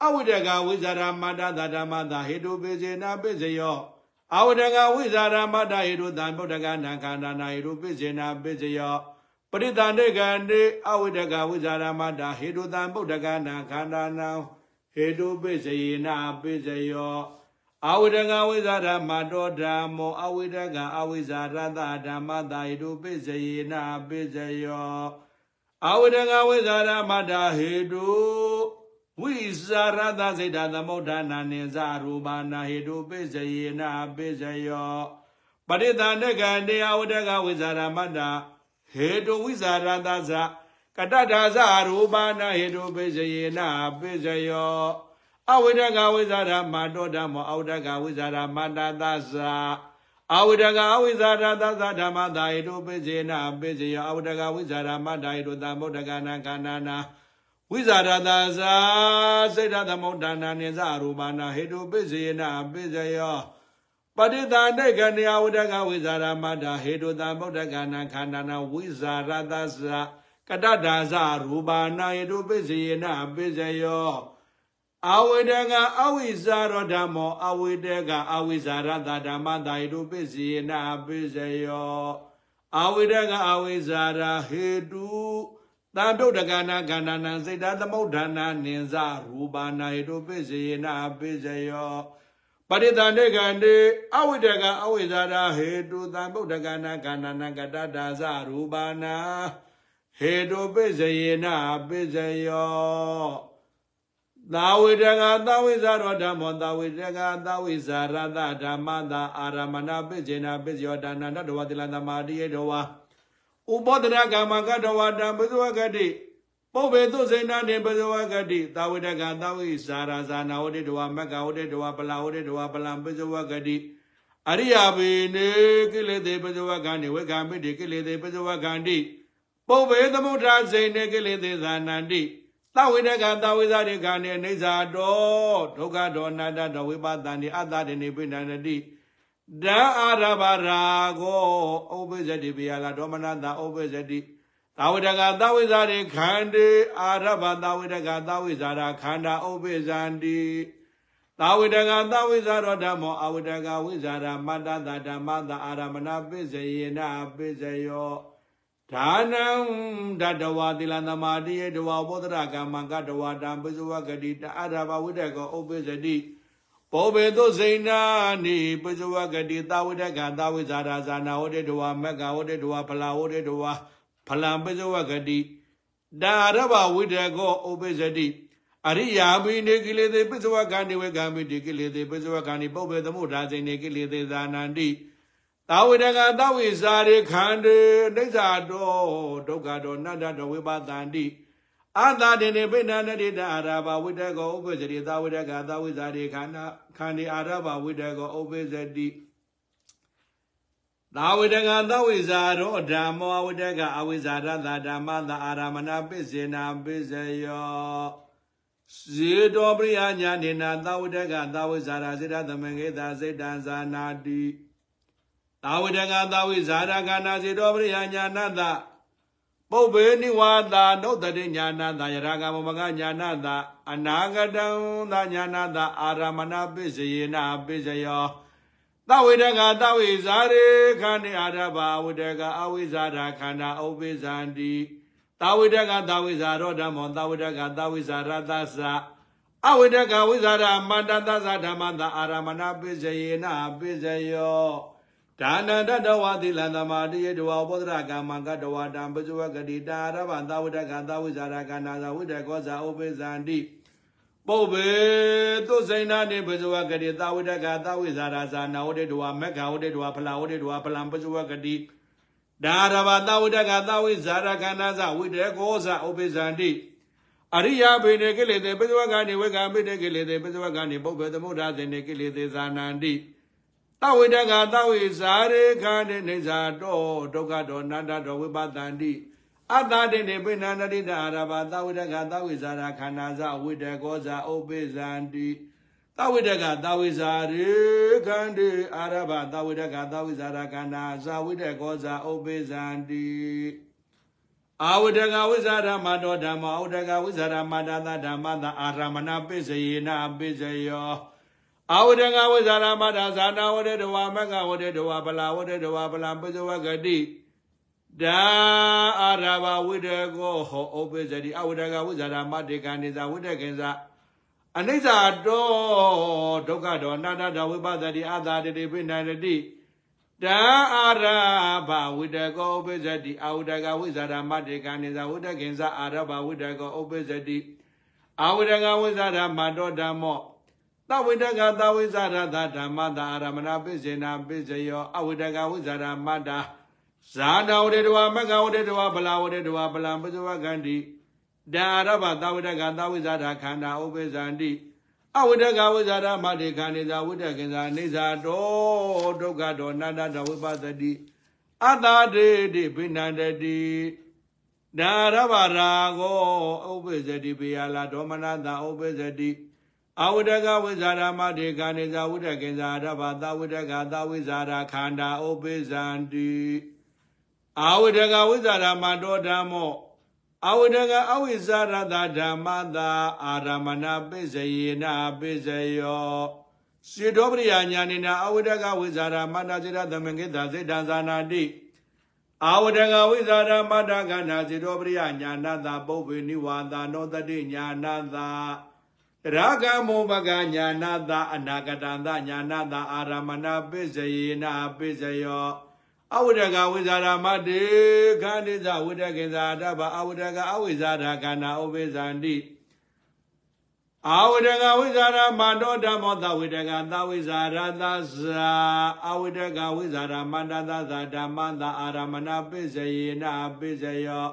အဝိတကဝိဇာရာမာတသဓမ္မသာဟေတုပိစေနာပိစယောအဝိတကဝိဇာရာမာတဟေတုတံပြောတကနာခန္ဓာနာဟေတုပိစေနာပိစယောပရိသန္တေကနေအဝိတကဝိဇာရာမာတဟေတုတံဗုဒ္ဓကနာခန္ဓာနာ ဟေတုပိစယေနပိစယောအဝိဒကဝိဇာရမတောဓမ္မောအဝိဒကအဝိဇာရတဓမ္မတာဟေတုပိစယေနပိစယောအဝိဒကဝိဇာရမတာဟေတုဝိဇာရတစိတ်တသမုဋ္ဌာနာနိဇရူပါနာဟေတုပိစယေနပိစယောပရိသန္တကံတေအဝိဒကဝိဇာရမတာဟေတုဝိဇာရတသ ကတ္တဒါဇရူပနာဟိတုပိစယေနပိစယောအဝိဒကဝိဇာရမတောဓမ္မောအဝိဒကဝိဇာရမတသဇာအဝိဒကအဝိဇာရသဇာဓမ္မတာဟိတုပိစေနပိစယောအဝိဒကဝိဇာရမတဟိတုသမုဒ္ဒကနာခန္ဓာနာဝိဇာရသဇာစေတသမုဒ္ဒနာနိဇရူပနာဟိတုပိစေနပိစယောပဋိသန္တိကနေအဝိဒကဝိဇာရမတဟိတုသမုဒ္ဒကနာခန္ဓာနာဝိဇာရသဇာ ကတ္တဒါဇရူပါနာယတုပိစေယနာပိစယောအဝိတကအဝိဇာရောဓမ္မောအဝိတကအဝိဇာရတဓမ္မတာယတုပိစေယနာပိစယောအဝိတကအဝိဇာရဟေတုတံတုတ်တကနာခန္ဓာနံစိတ်တသမုဋ္ဌာနာနိဇရူပါနာယတုပိစေယနာပိစယောပရိသန္တေကံတေအဝိတကအဝိဇာရဟေတုတံပုဒ္ဒကနာခန္ဓာနံကတ္တဒါဇရူပါနာ ဟေတုပိစယေနပိစယောသာဝိတကသာဝိဇာရောဓမ္မောသာဝိတကသာဝိဇာရတဓမ္မတာအာရမဏပိစေနာပိစယောဒါနန္တတဝတိလသမာတိယေတဝါဥပောဒရကမ္မကတဝတံပိစဝကတိပုဗ္ဗေသုစေနာတေပိစဝကတိသာဝိတကသာဝိဇာရဇာနာဝတိတဝမကဝတိတဝပလာဝတိတဝပလံပိစဝကတိအရိယာဘေနေကိလေသေပိစဝကံနေဝေကံပိတိကိလေသေပိစဝကံတိ ပုဗ္ဗေသမုဒ္ဒရာဇိနေကိလေသေဇာနန္တိသဝိတကသဝိဇာရိခာနေအိဇာတောဒုက္ခတောအနတ္တတောဝိပဿန္တိအတ္တတေနေပိဏန္တိဓာအာရဘာရာကိုဥပ္ပဇ္ဇတိပိယလာဒေါမနတာဥပ္ပဇ္ဇတိသဝိတကသဝိဇာရိခန္တေအာရဘာသဝိတကသဝိဇာရာခန္ဓာဥပ္ပဇ္ဇန္တိသဝိတကသဝိဇာရောဓမ္မောအဝိတကဝိဇာရာမတ္တတဓမ္မတာအာရမဏပိစယေနပိစယော ဒါနံဓတဝသီလသမာတိယတဝဘောဓရကမ္မကတဝတံပိစဝကတိတအရဘဝိတကောဥပ္ပဇ္ဇတိဘောဘေတုစိဏာနိပိစဝကတိသာဝိတကသာဝိဇာရာဇာနာဝတိတဝမက္ကဝတိတဝဖလာဝတိတဝဖလံပိစဝကတိဒါရဘဝိတကောဥပ္ပဇ္ဇတိအရိယာဘိနေကိလေသေပိစဝကံနေဝေကံမိတိကိလေသေပိစဝကံနိပုပ္ပေသမုဒ္ဒါစိနေကိလေသေဇာနန္တိ သာဝေတကသဝိဇာရေခန္တေဒိဋ္ဌာတောဒုက္ခတောနတ္တတောဝိပသန္တိအာသာတေနေပိဏနတိတအာရဘဝိတကောဥပ္ပဇ္ဇတိသာဝေတကသဝိဇာရေခန္ဓာခန္ဒီအာရဘဝိတကောဥပ္ပဇ္ဇတိသာဝေတကသဝိဇာရောဓမ္မောဝိတကအဝိဇာရတဓမ္မသာအာရမဏပိစေနာပိစယောဇေတောပရိယညာနေနာသဝိတကသဝိဇာရာစေတသမင်္ဂေသာစိတ်တံဇာနာတိ သာဝိတကသာဝိဇာရကနာစေတောပရိယညာနတပုပ္ပေနိဝါသာနုတ္တိညာနတယရာဂမမကညာနတအနာဂတံသညာနတအာရမဏပိစယေနပိစယောသဝိတကသဝိဇာရေခန္ဒီအာရဘဝိတကအဝိဇာရခန္ဓာဥပိဇန္တိပတာဝိတကတာဝိဇာရောဓမ္မောတာဝိတကတာဝိဇာရသသအဝိတကဝိဇာရမန္တသသဓမ္မတာအာရမဏပိစယေနပိစယော ဒါနန္တတဝတိလန္တမတိယတဝဘောဓရကာမကတဝတံပဇဝကတိတာရဗတာဝိတကတာဝိဇာရကနာဇဝိတကောဇာဥပိဇန္တိပုဗ္ဗေသုစိဏနိပဇဝကတိတာဝိတကတာဝိဇာရဇာနာဝတိတဝမက္ခဝတိတဝဖလာဝတိတဝဖလံပဇဝကတိဒါရဗတာဝိတကတာဝိဇာရကနာဇဝိတကောဇာဥပိဇန္တိအရိယာဘိနေကိလေသေပဇဝကနေဝေကံဘိနေကိလေသေပဇဝကနေပုဗ္ဗေသမုဒ္ဒဇေနေကိလေသေဇာနန္တိ တဝိတကတဝိဇာရေခန္တေနေဇာတောဒုက္ခတောနန္တတောဝိပတန္တိအတ္တတေနေပိဏန္တိတအာရဘာတဝိတကတဝိဇာရခန္ဓာဇဝိတကောဇာဥပိဇန္တိတဝိတကတဝိဇာရေခန္တေအာရဘာတဝိတကတဝိဇာရခန္ဓာဇဝိတကောဇာဥပိဇန္တိအာဝတကဝိဇာရမတောဓမ္မအာဝတကဝိဇာရမတသဓမ္မသအာရမဏပိစယေနပိစယော အာဝတကဝိဇာရမတာဇာနာဝတေတဝမကဝတေတဝပလာဝတေတဝပလံပိစဝဂတိဒါအာရဘဝိတကောဟောဩပိစတိအာဝတကဝိဇာရမတေကနိဇာဝိတကေဇာအနိစ္စတောဒုက္ခတောအနတ္တတောဝိပဿတိအသာတတိပိဏန္တိတံအာရဘဝိတကောဥပ္ပဇ္တိအာဝတကဝိဇာရမတေကနိဇာဝိတကေဇာအာရဘဝိတကောဥပ္ပဇ္တိအာဝတကဝိဇာရမတောဓမ္မော သဝိတကသဝိဇာရသဓမ္မတာအာရမဏပိစေနာပိစယောအဝိတကဝိဇာရမတာဇာတာဝတေတဝမကဝတေတဝဗလာဝတေတဝဗလံပဇဝကန္တိတံအာရဘသဝိတကသဝိဇာရခန္ဓာဥပ္ပဇန္တိအဝိတကဝိဇာရမတေခဏိဇာဝိတကေဇာနေဇာတောဒုက္ခတောနန္တတဝိပသတိအတ္တတေတိပိဏန္တတိဒါရဗရာကိုဥပ္ပဇတိပိယလာဒေါမနတာဥပ္ပဇတိ အဝိတကဝိဇာရမတေခဏိဇာဝိတကေဇာရဗသဝိတကသဝိဇာရခန္ဓာဥပ္ပဇန္တိအဝိတကဝိဇာရမတောဓမ္မောအဝိဒကအဝိဇာရတဓမ္မတာအာရမဏပိစယေနပိစယောစေတောပရိယာညာနိနာအဝိဒကဝိဇာရမတ္တစေတသမင်္ကိတစေတံဇာနာတိအာဝိဒကဝိဇာရမတ္တကနာစေတောပရိယာညာနတာပုပ္ပေနိဝါဒနောတတိညာနတာ ရာဂမောဘကညာနတာအနာဂတံတညာနတာအာရမဏပိစယေနပိစယောအဝိဒကဝိဇာရမတေခန္တိဇဝိဒကေဇာတဗအဝိဒကအဝိဇာရခန္ဓာဥပိဇန္တိအဝိဒကဝိဇာရမတောဓမ္မောသဝိဒကသဝိဇာရသဇာအဝိဒကဝိဇာရမန္တသဇာဓမ္မသအာရမဏပိစယေနပိစယော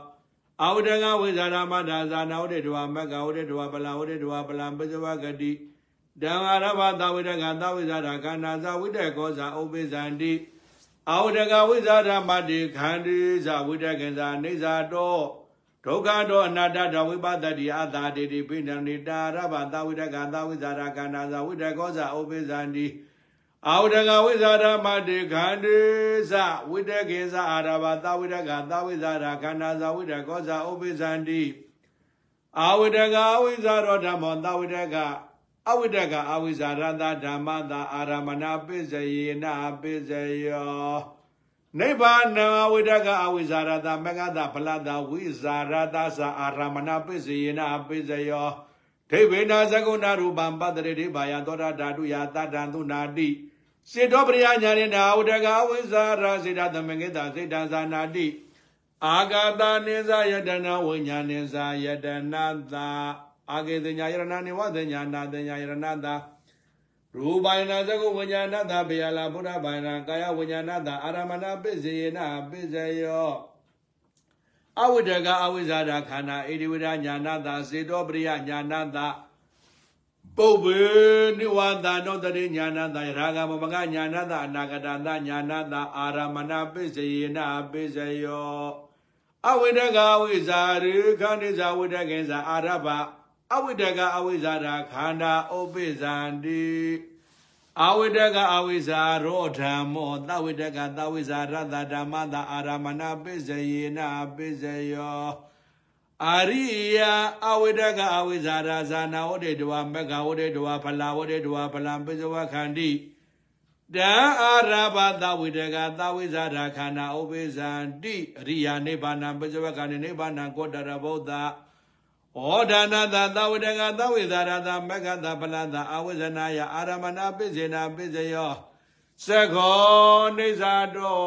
အဝိဒကဝိဇာရမတဇာနာဝတိတဝမကဝတိတဝပလဝတိတဝပလံပိစဝဂတိဓမ္မရဘသဝိဒကသဝိဇာရခန္ဓာဇဝိတကောဇာဥပိဇန္တိအာဝတကဝိဇာဓမ္မတိခန္ဒီဇဝိတကေဇာနေဇာတောဒုက္ခတောအနာတ္တဝိပတ္တိအသာတိတိပိဏနိတာရဘသဝိတကသဝိဇာရခန္ဓာဇဝိတကောဇာဥပိဇန္တိ အာဝတကဝိဇာဓမ္မတိခန္ဒီဇဝိတကေဇာအာရဘသဝိတကသဝိဇာရခန္ဓာဇဝိတကောဇာဥပိဇန္တိအာဝတကဝိဇာရောဓမ္မောသဝိတကအဝိတကအဝိဇာရတဓမ္မတာအာရမဏပိစယေနပိစယောနိဗ္ဗာန်ဝိတကအဝိဇာရတမဂတဖလတဝိဇာရတသအာရမဏပိစယေနပိစယောဒိဗေနာသကုဏရူပံပတ္တရေဒိဘာယသောတာဓာတုယတတ္တံသုနာတိ စေတောပရိယညာနေနာဝိတကအဝိဇာရစေတသမငေတစေတံဇာနာတိအာဂတနိဇယတနာဝိညာဏိဇာယတနာသာအာကေတညာယရဏနိဝတညာနာတညာယရဏတာရူပိုင်နာသကုဝိညာဏတာဘေယလာဘုရားပိုင်နာကာယဝိညာဏတာအာရမဏပိစေယနာပိစေယောအဝိဒကအဝိဇာဒခန္ဓာဣတိဝိဒညာဏတာစေတောပရိယညာဏတာ ပုပ္ပေနိဝါဒနောတရိညာဏတာရာဂမမကညာဏတာအနာဂတတာညာဏတာအာရမဏပိစေယနာပိစေယောအဝိဒကဝိဇာရိခန္ဒီဇာဝိဒကေဇာအာရဘအဝိတကအဝိဇာရာခန္ဓာဥပိဇန္တိအဝိတကအဝိဇာရောဓမ္မောသဝိတကသဝိဇာရတဓမ္မတာအာရမဏပိစယေနပိစယော အာရိယအဝိတကအဝိဇာရာဇာနာဝတေတဝမက္ခဝတေတဝဖလာဝတေတဝဖလံပိစဝခန္တိတံအာရဘသဝိတကသဝိဇာရခန္ဓာဥပိဇံတိအရိယာနိဗ္ဗာန်ပစ္စဝကနိနိဗ္ဗာန်ကောတရဗုဒ္ဓဩဒါနသသဝိတကသဝိဇာရသမက္ကသပလသအဝိဇနာယအာရမဏပိစေနာပိစယောသခောနေဇာတော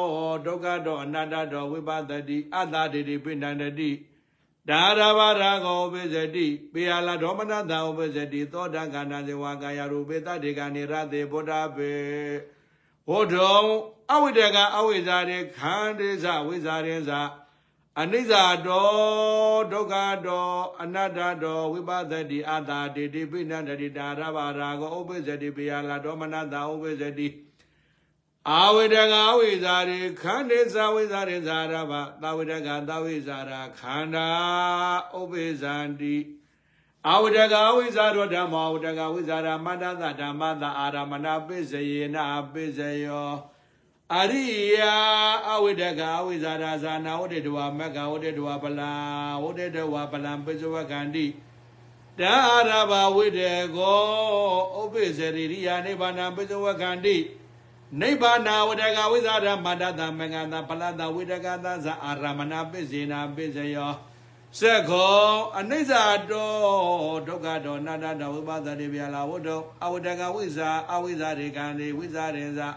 ဒုက္ခတောအနတ္တတောဝိပဿတိအတ္တတိတိပိဏန္တတိ ဒါရဘာရာဂောပိစတိပေယလာဒေါမနတံဥပိစတိသောတကန္တဇေဝကာယရူပေတတေကနေရတေဗုဒ္ဓပေဘုဒ္ဓံအဝိတကအဝိဇာရေခန္တေဇဝိဇာရေဇအနိစ္စတောဒုက္ခတောအနတ္တတောဝိပဿတိအတ္တတိတိပိဏန္တတိဒါရဘာရာဂောဥပိစတိပေယလာဒေါမနတံဥပိစတိ အာဝိတကဝိဇာရေခန္တေဇဝိဇာရေဇာရဘသဝိတကသဝိဇာရာခန္ဓာဥပိဇန္တိအာဝိတကဝိဇာရောဓမ္မဝိတကဝိဇာရမတ္တသဓမ္မသအာရမဏပိစယေနပိစယောအရိယာအဝိတကဝိဇာရဇာနာဝတ္တတဝမက္ကဝတ္တတဝပလံဝတ္တတဝပလံပိစဝကန္တိတာရဘဝိတေကောဥပိစရိရိယာနိဗ္ဗာန်ပိစဝကန္တိ နိဗ္ဗာန်ဝတကဝိဇာရမတ္တသမင်္ဂတာပလတဝိတကသဇအာရမဏပိစေနာပိစယောစက္ခောအနိစ္စတောဒုက္ခတောအနတ္တတောဝိပဿတိဗျာလာဝတ္တောအဝတကဝိဇာအဝိဇာရေကံဒီဝိဇာရေဇာ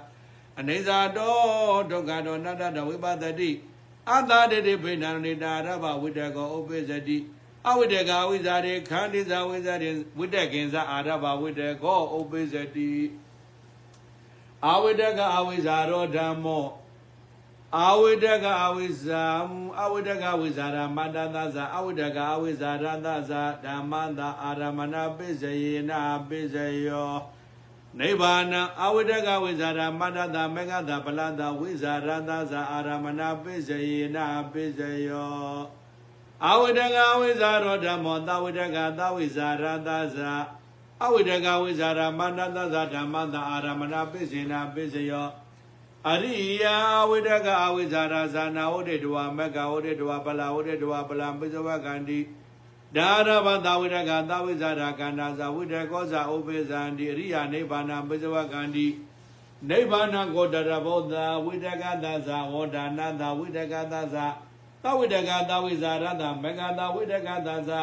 အနိစ္စတောဒုက္ခတောအနတ္တတောဝိပဿတိအတ္တတေတိဖိဏန္တိတာရဘဝိတကောဥပိစတိအဝိတကဝိဇာရေခန္တိဇာဝိဇာရေဝိတကင်ဇာအာရဘဝိတကောဥပိစတိ အဝိတကအဝိဇာရောဓမ္မောအဝိတကအဝိဇာအဝိတကဝိဇာရမတ္တသဇာအဝိတကအဝိဇာရသဇာဓမ္မတာအာရမဏပိစယေနပိစယောနိဗ္ဗာန်အဝိတကဝိဇာရမတ္တသမေဃတပလတဝိဇာရသဇာအာရမဏပိစယေနပိစယောအဝိတကဝိဇာရောဓမ္မောသဝိတကသဝိဇာရသဇာ အဝိတကဝိဇာရမန္တသသဓမ္မတအာရမဏပိစေနာပိစယောအရိယာဝိတကအဝိဇာရဇာနာဝတိတဝမကဝတိတဝပလာဝတိတဝပလံပိစဝကန္တိဒါရဘသဝိတကသဝိဇာရကန္တာဇဝိတကောဇာဥပိဇန္တိအရိယာနိဗ္ဗာန်ပိစဝကန္တိနိဗ္ဗာန်ကိုတရဘောဓဝိတကသဇာဝဒနာသဝိတကသဇာသဝိတကသဝိဇာရတမကသဝိတကသဇာ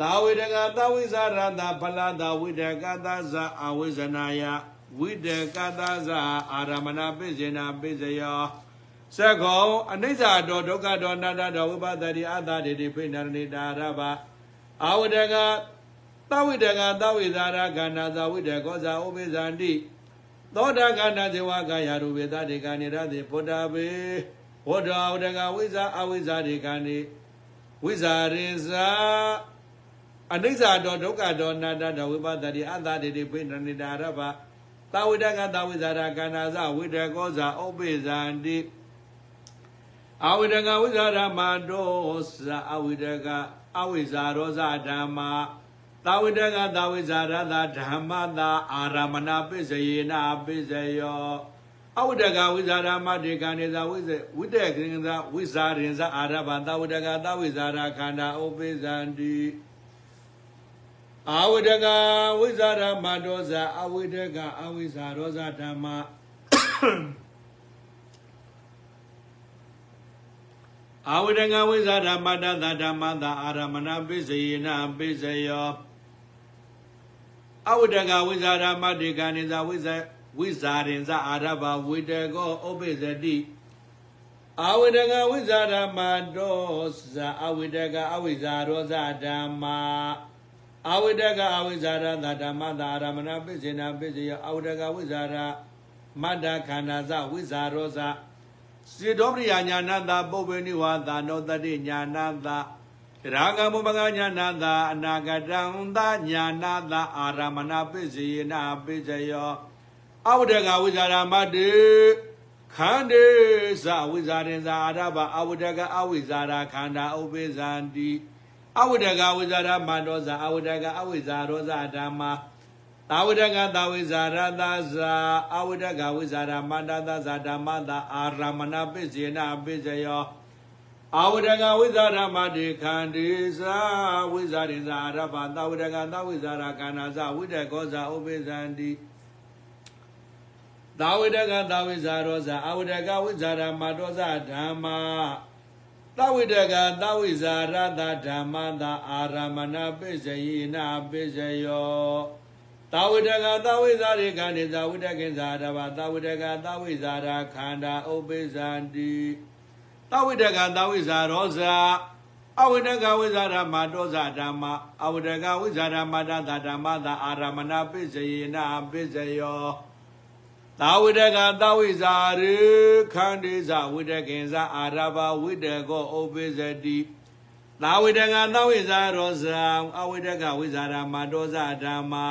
သာဝိတကသဝိဇာရတဖလတာဝိတကသဇာအဝိဇနာယဝိတကသဇာအာရမဏပိစေနာပိစယောသက္ခောအနိစ္စတောဒုက္ခတောအနတ္တတောဝိပဿတိအတ္တတိတိဖိဏရဏိတာရဘအဝိတကသဝိတကသဝိဇာရခန္ဓာသဝိတကောဇာဥပိဇန္တိသောတာကန္နာဇေဝကာယရူပေတတေကနေရတိဗုဒ္ဓဘေဝဒ္ဓဝဒကဝိဇာအဝိဇာတေကနေဝိဇာရေဇာ အနိစ္စတောဒုက္ခတောအနတ္တတောဝိပဿတိအတ္တတိတိဖိဏရဏိတာရဘသဝိတကသဝိဇာရကန္နာဇဝိတကောဇာဥပိဇန္တိအဝိတကဝိဇာရမတောဇာအဝိတကအဝိဇာရောဇဓမ္မာသဝိတကသဝိဇာရသဓမ္မသာအာရမဏပိစယေနပိစယောအဝိတကဝိဇာရမတေကနေဇဝိဇဝိတကင်ဇဝိဇာရင်ဇအာရဘသဝိတကသဝိဇာရခန္ဓာဥပိဇန္တိ အဝိတကဝိဇာရမတောဇာအဝိတကအဝိဇာရောဇဓမ္မာအဝိတကဝိဇာဓမ္မတသဓမ္မတာအာရမဏပိစယေနပိစယောအဝိတကဝိဇာဓမ္မတေကနိဇဝိဇဝိဇာရင်ဇအာရဘဝိတကောဥပိစတိအဝိတကဝိဇာဓမ္မတောဇာအဝိတကအဝိဇာရောဇဓမ္မာ အဝိတကအဝိဇာရသဓမ္မတာအာရမဏပိစေနာပိစယောအဝိတကဝိဇာရမတ္တခန္ဓာဇဝိဇာရောဇစေတောပရိယာညာနာတာပုပ္ပေနိဝါသာနောတတိညာနာတာရာဂမုပကညာနာတာအနာဂတံသာညာနာတာအာရမဏပိစေယနာပိစယောအဝိတကဝိဇာရမတ္တိခန္တေဇဝိဇာရင်ဇာအာရဘအဝိတကအဝိဇာရခန္ဓာဥပိဇန္တိ အဝိတကဝိဇာရမန္တောဇာအဝိတကအဝိဇာရောဇဓမ္မာသာဝိတကသာဝိဇာရသဇာအဝိတကဝိဇာရမန္တသဇာဓမ္မတာအာရမဏပိစေနပိစယောအဝိတကဝိဇာရမတိခန္တိဇာဝိဇာရိဇာရဘသာဝိတကသာဝိဇာရခန္ဓာဇဝိတကောဇာဥပိဇန္တိသာဝိတကသာဝိဇာရောဇာအဝိတကဝိဇာရမတောဇဓမ္မာ သဝိတကသဝိဇာရတဓမ္မသာအာရမဏပိစယိနာပိစယောသာဝိတကသဝိဇာရေခန္ဒီသာဝိတကိဇာတဘာသာဝိတကသဝိဇာရခန္ဓာဥပိဇန္တိသဝိတကသဝိဇာရောဇာအဝိတကဝိဇာရမတောဇဓမ္မအဝိတကဝိဇာရမတသဓမ္မသာအာရမဏပိစယိနာပိစယော သာဝိတကသဝိဇာရေခန္ဒီဇဝိတကိဇာအာရဘဝိတကောဥပိဇတိသာဝိတကသဝိဇာရောဇာအဝိတကဝိဇာရမတောဇဓမ္မာ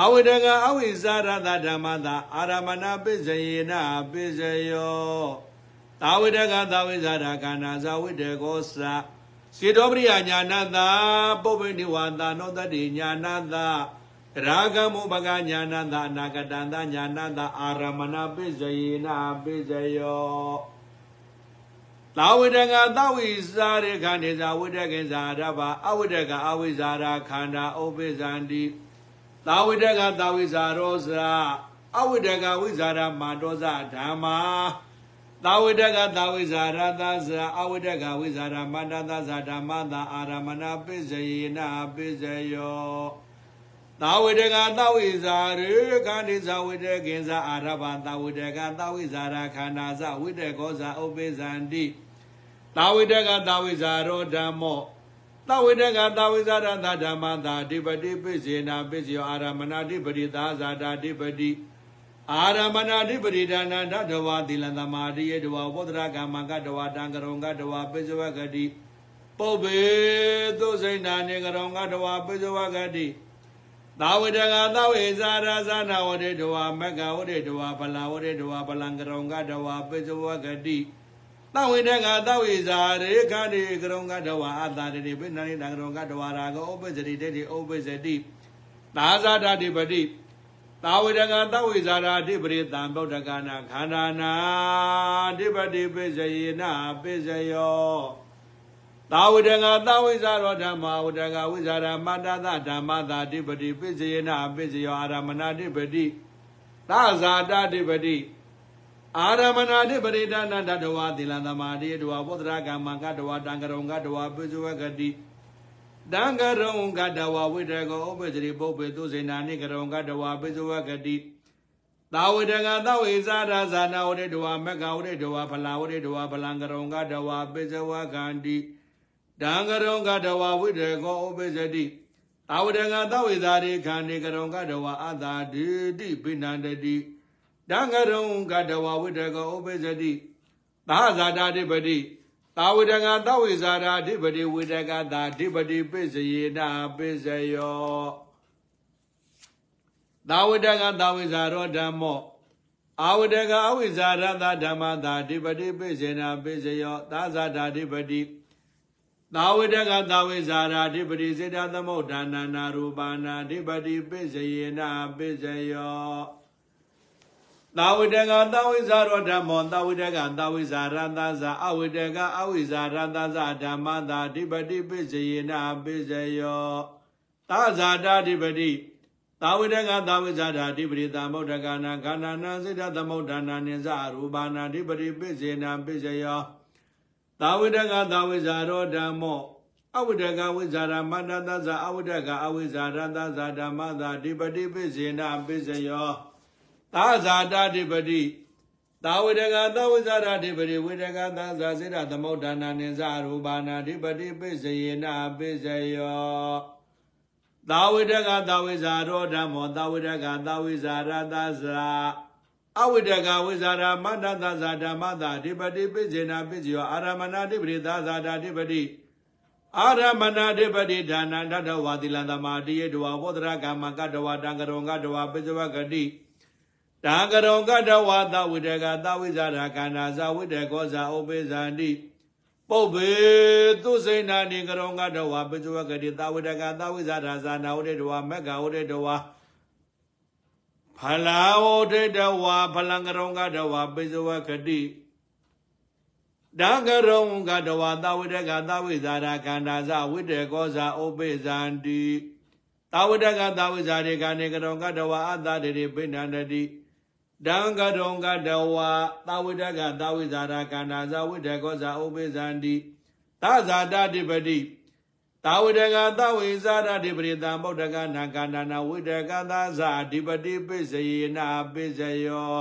အဝိတကအဝိဇာရတဓမ္မသာအာရမဏပိစယေနပိစယောသာဝိတကသာဝိဇာရခန္ဓာဇဝိတကောသစေတောပရိယညာဏတာပုပ္ပိနိဝါသနောတတိညာဏတာ ရာဂမောဘဂညာဏတာအနာဂတံတညာဏတာအာရမဏပိစယေနပိစယောသာဝိတကသဝိဇာရခန္ဓေဇာဝိတကေဇာရဘအဝိတကအဝိဇာရခန္ဓာဥပိဇန္တိသာဝိတကသာဝိဇာရောဇာအဝိတကဝိဇာရမာတောဇဓမ္မာသာဝိတကသာဝိဇာရသဇာအဝိတကဝိဇာရမန္တသဇာဓမ္မသာအာရမဏပိစယေနပိစယော သာဝိတကသာဝိဇာရေခန္ဒီဇာဝိတကေဇာအာရဘသာဝိတကသာဝိဇာရခန္ဓာဇဝိတကောဇာဥပိဇန္တိသာဝိတကသာဝိဇာရောဓမ္မောသဝိတကသဝိဇာရသဓမ္မသာအဓိပတိပိစေနာပိစယောအာရမဏအဓိပတိသာဇာတာအဓိပတိအာရမဏအဓိပတိဒါနန္တတဝါသီလသမာဓိယေတဝါဘောဓရကမ္မကတဝါတံကရုံကတဝါပိစဝဂတိပုပ္ပေသုစိဏာနေကရုံကတဝါပိစဝဂတိ သာဝိတကသဝိဇာရဇာနာဝတိတဝါမက္ကဝတိတဝါဗလာဝတိတဝါဗလံကရုံကတဝါပိစဝဂတိသဝိတကသဝိဇာရေခန္ဒီကရုံကတဝါအတ္တတိပိဏိတံကရုံကတဝါရာဂဥပ္ပဇတိတေတိဥပ္ပဇတိသာဇာတတိပတိသာဝိတကသဝိဇာရာတိပရိသံဗုဒ္ဓကနာခန္ဓာနာတိပတိပိစယေနပိစယော သာဝိတကသဝိဇာရောဓမ္မဝိတကဝိဇာရမတ္တသဓမ္မသာတိပတိပိစယေနပိစယောအာရမဏတိပတိသာဇာတတိပတိအာရမဏတိပရိဒါနတတဝသီလသမာဓိတဝဘောဓရကမ္မကတဝတံကရုံကတဝပိစဝဂတိတံကရုံကတဝဝိတကောဥပ္ပဇရိပုပ္ပေသူစေနာနိကရုံကတဝပိစဝဂတိသာဝိတကသဝေဇာရဇာနာဝရိတဝမက္ခဝရိတဝဖလာဝရိတဝဖလံကရုံကတဝပိစဝဂန္တိ တံကရုံကတဝဝိတကောဥပ္ပဇတိသာဝိတကသဝေဇာရိခန္ဒီကရုံကတဝအတာတိတိပိဏန္တတိတံကရုံကတဝဝိတကောဥပ္ပဇတိသာဇာတာတိပတိသာဝိတကသဝိဇာရာအဓိပတိဝိတကသာအဓိပတိပိစယေနာပိစယောသာဝိတကသာဝိဇာရောဓမ္မောအာဝိတကအဝိဇာရသဓမ္မသာအဓိပတိပိစေနာပိစယောသာဇာတာအဓိပတိ သာဝိတကသာဝိဇာရာအဓိပတိစေတသမုဋ္ဌာနာနာရူပနာအဓိပတိပိစယေနာပိစယောသာဝိတကသာဝိဇာရောဓမ္မောသာဝိတကသာဝိဇာရသဇာအဝိတကအဝိဇာရသဇာဓမ္မသာအဓိပတိပိစယေနာပိစယောသာဇာတာအဓိပတိသာဝိတကသာဝိဇာတာအဓိပတိသမုဒ္ဒကနာခန္ဓာနာစိတ္တသမုဒ္ဒနာနိဇရူပနာအဓိပတိပိစေနာပိစယော သာဝိတကသာဝိဇာရောဓမ္မောအဝိတကဝိဇာရမန္တသဇာအဝိတကအဝိဇာရသဇာဓမ္မသာအဓိပတိပိစေနာပိစယောသာဇာတာဓိပတိသာဝေဒကသဝိဇာရဓိပတိဝေဒကသာဇာစေရသမုဋ္ဌာနာနိဇရူပါနာဓိပတိပိစယေနာပိစယောသာဝေဒကသာဝိဇာရောဓမ္မောသာဝေဒကသာဝိဇာရသဇာ အဝိဒကဝိဇာရမန္တသဇာဓမ္မသာဓိပတိပိစေနာပိစယောအာရမဏဓိပတိသာဇာတာဓိပတိအာရမဏဓိပတိဒါနန္တတဝါတိလံသမာတိယေတဝဘောဓရကမ္မကတဝတံကရုံကတဝပိစဝဂတိတံကရုံကတဝါသဝိတကသဝိဇာရခန္ဓာဇဝိတကောဇာဥပိဇန္တိပုပ္ပေသူစိဏာနိကရုံကတဝါပိဇဝကတိသဝိတကသဝိဇာရဇာနာဝိတဝါမက္ခဝိတဝါ ဖလာဝိတဝါဖလံကရုံကတဝါပိဇဝကတိတံကရုံကတဝါသဝိတကသဝိဇာရခန္ဓာဇဝိတကောဇာဥပိဇန္တိသဝိတကသဝိဇာရေခန္ဓေကရုံကတဝါအတ္တတိပိဏန္တတိဒံကတုံကတဝါသာဝိတကသာဝိဇာရခန္ဓာဇဝိတကောဇာဥပိဇန္တိသာဇာတတိပတိ သာဝိတကသာဝိဇာရတိပရိတံဗုဒ္ဓကနာကန္နာနာဝိတကသာဇာအဓိပတိပိစယေနာပိစယော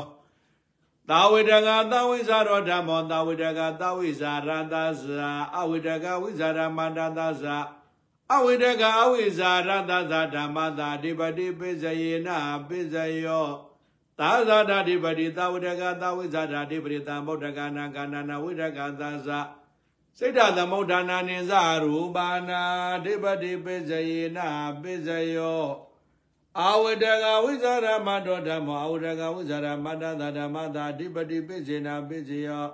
သာဝိတကသာဝိဇာရောဓမ္မောသာဝိတကသာဝိဇာရသာဇာအဝိတကဝိဇာရမန္တသာဇာအဝိတကအဝိဇာရသာဇာဓမ္မသာအဓိပတိပိစယေနာပိစယောသာဇာဓာတိပတိသာဝတကသာဝိဇာဓာတိပရိသံဗုဒ္ဓကနာကန္နာဝိဒကသာဇာ စိတ်ဓာသမုဋ္ဌာနာနိဇရူပါနာဓိပတိပိစယေနပိစယောအာဝတကဝိဇာရမတောဓမ္မောအာဝတကဝိဇာရမတ္တသာဓမ္မသာဓိပတိပိစေနာပိစယော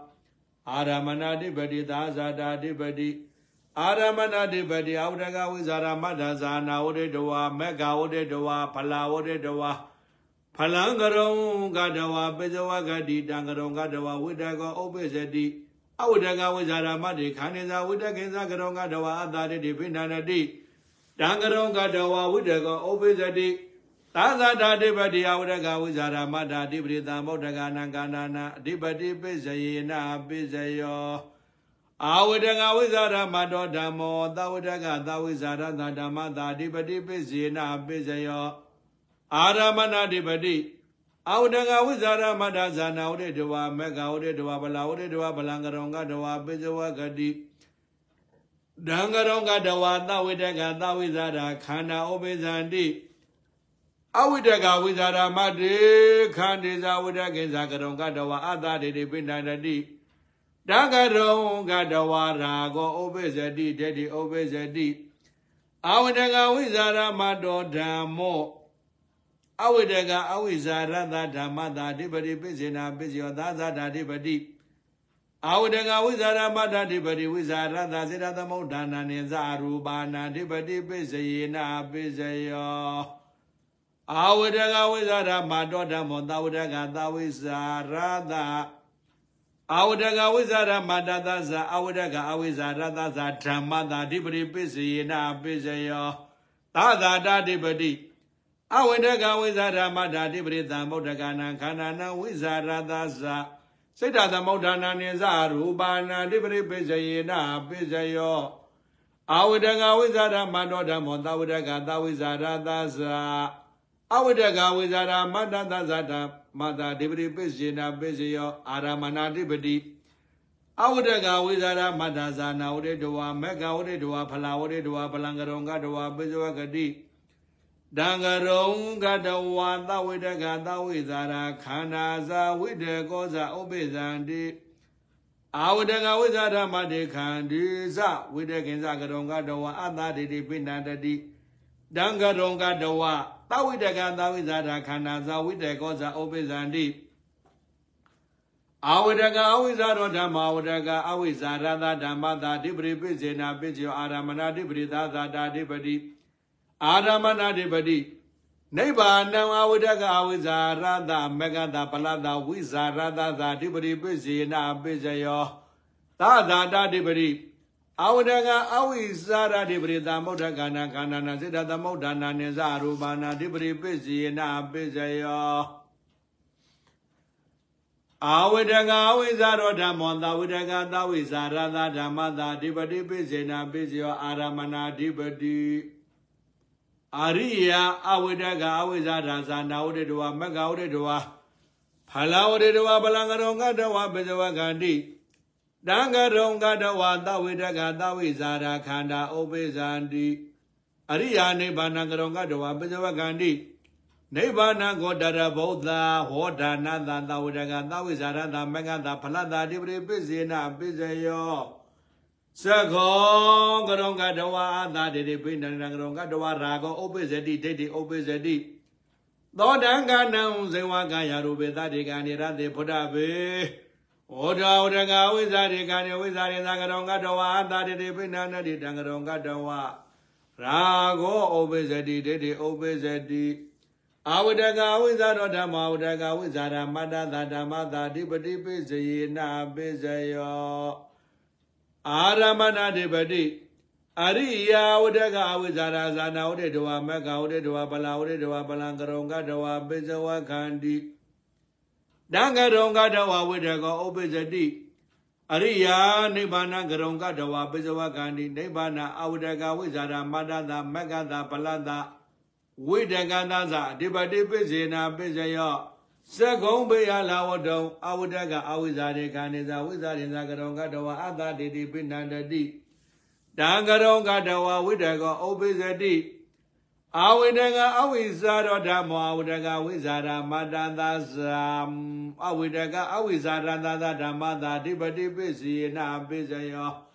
အာရမဏဓိပတိသာဇာတာဓိပတိအာရမဏဓိပတိအာဝတကဝိဇာရမတ္တဇာနာဝတိတဝါမေဃဝတိတဝါဖလာဝတိတဝါဖလံကရုံကတဝပိဇဝကတိတံကရုံကတဝဝိတကောဥပိစတိ အဝိတကဝိဇာရမတိခန္ဓေသာဝိတကိသကရုံကတဝအတာတိပိဏနတိတံကရုံကတဝဝိတကောဥပိစတိသာသတာတိပတိအဝိတကဝိဇာရမတာတိပရိသံဗုဒ္ဓဂာနံကာနာနာအဓိပတိပိစယေနပိစယောအာဝိတကဝိဇာရမတောဓမ္မောသဝိတကသဝိဇာရသဓမ္မတာအဓိပတိပိစေနပိစယောအာရမဏတိပတိ အာဝတကဝိဇာရမတ္တဇာနာဝတိတဝမေဃဝတိတဝဗလာဝတိတဝဗလံကရောကတဝပိဇဝဂတိဒံကရောကတဝသဝိတကသဝိဇာရခန္ဓာဥပိဇန္တိအဝိတကဝိဇာရမတေခန္ဒီဇာဝိတကေဇာကရောကတဝအတတိတိပိဏန္တိတံကရောကတဝရာဂောဥပိဇတိတတိဥပိဇတိအဝိတကဝိဇာရမတောဓမ္မော အဝိတကအဝိဇာရတဓမ္မတာအဓိပတိပိစေနာပိစယောသာဇာတာအဓိပတိအဝိတကဝိဇာရမတ္တအဓိပတိဝိဇာရတစေတသမုဋ္ဌာနာနိဇာရူပါဏအဓိပတိပိစယေနာပိစယောအဝိတကဝိဇာရမတောဓမ္မောသဝိတကသဝိဇာရတအဝိတကဝိဇာရမတ္တသဇာအဝိတကအဝိဇာရတဇာဓမ္မတာအဓိပတိပိစယေနာပိစယောသာသာတာအဓိပတိ အဝိတကဝိဇာရမတ္တာတိပရိသံဗုဒ္ဓကနာခန္ဓာနံဝိဇာရသသစိတ်တသမုဋ္ဌာနာနိဇရူပါဏာတိပရိပိစယေနပိစယောအဝိတကဝိဇာရမတ္တောဓမ္မောသဝိတကသဝိဇာရသသအဝိတကဝိဇာရမတ္တသဇတမတ္တာတိပရိပိစယေနပိစယောအာရမဏတိပတိအဝိတကဝိဇာရမတ္တဇာနာဝိတဝါမေဃဝိတဝါဖလာဝိတဝါဖလံကရုံကတဝါပိစဝကတိ တံကရုံကတဝါသဝိတကသဝိဇာရာခန္ဓာဇာဝိတေကောဇာဥပိဇံတိအာဝတကဝိဇာရမတေခန္ဒီဇဝိတေကင်္ဇကရုံကတဝါအတ္တတိတိပိဏတတိတံကရုံကတဝါသဝိတကသဝိဇာရာခန္ဓာဇာဝိတေကောဇာဥပိဇံတိအာဝတကအဝိဇ္ဇာရောဓမ္မဝတကအဝိဇ္ဇာရသဓမ္မတာဓိပရိပိစေနာပိစ္ဆောအာရမဏဓိပရိသာသာတာဓိပတိ အာရမဏဓိပတိနိဗ္ဗာနံအဝိဒကအဝိဇာရတမဂတပလတဝိဇာရတသာဓိပတိပိစေနာပိစယောသာသာတဓိပတိအဝိဒကအဝိဇာရဓိပတိသမုဒ္ဒကနာခန္ဓာနာစေတသမုဒ္ဒနာနိဇရူပနာဓိပတိပိစေနာပိစယောအာဝိဒကအဝိဇာရောဓမ္မောသဝိဒကသဝိဇာရသဓမ္မသာဓိပတိပိစေနာပိစယောအာရမဏဓိပတိ အရိယာအဝိဒကအဝိဇ္ဇာဓာသနာဝိတဝမက္ခဝိတဝဖလာဝိတဝဗလံကရုံကတဝပိဇဝကန္တိတံကရုံကတဝသဝိတကသဝိဇာဓာခန္ဓာဥပိဇန္တိအရိယာနိဗ္ဗာန်ကရုံကတဝပိဇဝကန္တိနိဗ္ဗာန်ကိုတရဗုဒ္ဓဟောဒါနသသဝိတကသဝိဇာရသမက္ခသဖလတတိပရိပိစေနပိစယော သခောကရုံကတဝါအာသာတေတိပိဏံကရုံကတဝါရာဂောဥပိစတိဒိဋ္ဌိဥပိစတိသောတံကနံဇေဝကာယရူပေသတိကနေရတေဖုဒ္ဓဘေဩဒါဝရကဝိဇာရိကနေဝိဇာရိသကရုံကတဝါအာသာတေတိပိဏံနတိတံကရုံကတဝါရာဂောဥပိစတိဒိဋ္ဌိဥပိစတိအာဝတကဝိဇာရောဓမ္မဝတကဝိဇာရမတ္တသာဓမ္မသာဓိပတိပိစယေနာပိစယော အာရမဏဓိပတိအရိယာဝတကအဝိဇာရာဇာနာဝတေတဝမက္ခဝတေတဝပလာဝတေတဝပလံကရုံကတဝပိဇဝခန္တိတံကရုံကတဝဝိတကောဥပ္ပဇတိအရိယာနိဗ္ဗာန်ကရုံကတဝပိစဝကန္တိနိဗ္ဗာန်အဝိတကဝိဇာရမတ္တသမက္ကတပလတ္တဝိတကန္တသအဓိပတိပိစေနာပိစယော သကုံဘေယလာဝတုံအဝိတကအဝိဇာရေခန္နေသာဝိဇာရင်သာကရုံကတဝအတ္တတိတိပိဏန္တတိတံကရုံကတဝဝိတကောဥပ္ပဇတိအဝိတကအဝိဇာရောဓမ္မောအဝိတကဝိဇာရမတ္တသဇံအဝိတကအဝိဇာရတသဓမ္မသာအဓိပတိပိစီနာပိစယော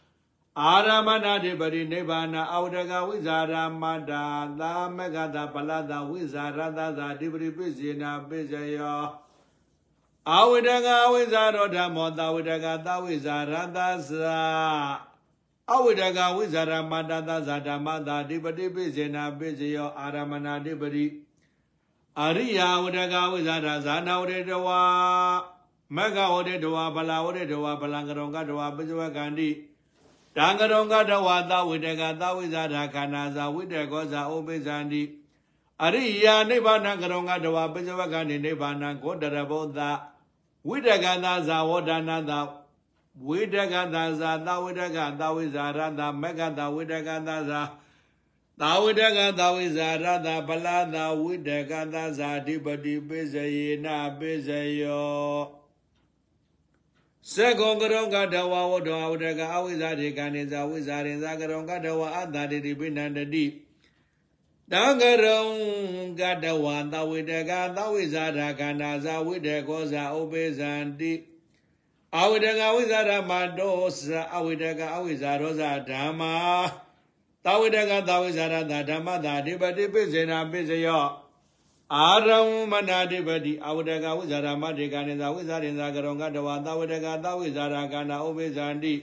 အာရမဏဓိပတိနိဗ္ဗာန်အဝိတကဝိဇာရမတ္တသာမကတပလတဝိဇာရတသာအဓိပတိပိစီနာပိစယောအဝိတကဝိဇာရောဓမ္မောသဝိတကသဝိဇာရတသအဝိတကဝိဇာရမတ္တသဇာဓမ္မသာအဓိပတိပိစေနာပိစယောအာရမဏဓိပတိအရိယာဝတကဝိဇာရဇာနာဝတေတဝါမဂ္ဂဝတေတဝါဗလာဝတေတဝါဗလံကရုံကတဝါပိစဝကန္တိ တံကရုံကတဝါသဝိတကသဝိဇာရခန္ဓာဇာဝိတကောဇာဥပိဇန္တိအရိယာနိဗ္ဗာန်ကရုံကတဝါပိစဝကန္တိနိဗ္ဗာန်ကိုတရဘောသဝိတကန္တဇာဝဒနာသဝိတကန္တဇာသဝိတကသဝိဇာရတမက္ကတဝိတကန္တဇာသာဝိတကသဝိဇာရတပလာသဝိတကသဇာဓိပတိပိစယေနပိစယော စေကုံကရုံကတဝဝတ္တဝတကအဝိဇာတိကနေဇာဝိဇာရင်ဇာကရုံကတဝအတ္တတိပိဏန္တတိတံကရုံကတဝသဝိတကသဝိဇာတာခန္ဓာဇာဝိတကောဇာဥပေဇန္တိအဝိတကဝိဇာရမတောဇာအဝိတကအဝိဇာရောဇာဓမ္မာသဝိတကသဝိဇာရတာဓမ္မတာအဓိပတိပိစေနာပိစယော အာရမမနာတိပတိအဝိတကဝိဇာရမတေကနေဇာဝိဇာရင်ဇာကရုံကတဝသဝိတကသဝိဇာရခန္ဓာဥပေဇန္တိ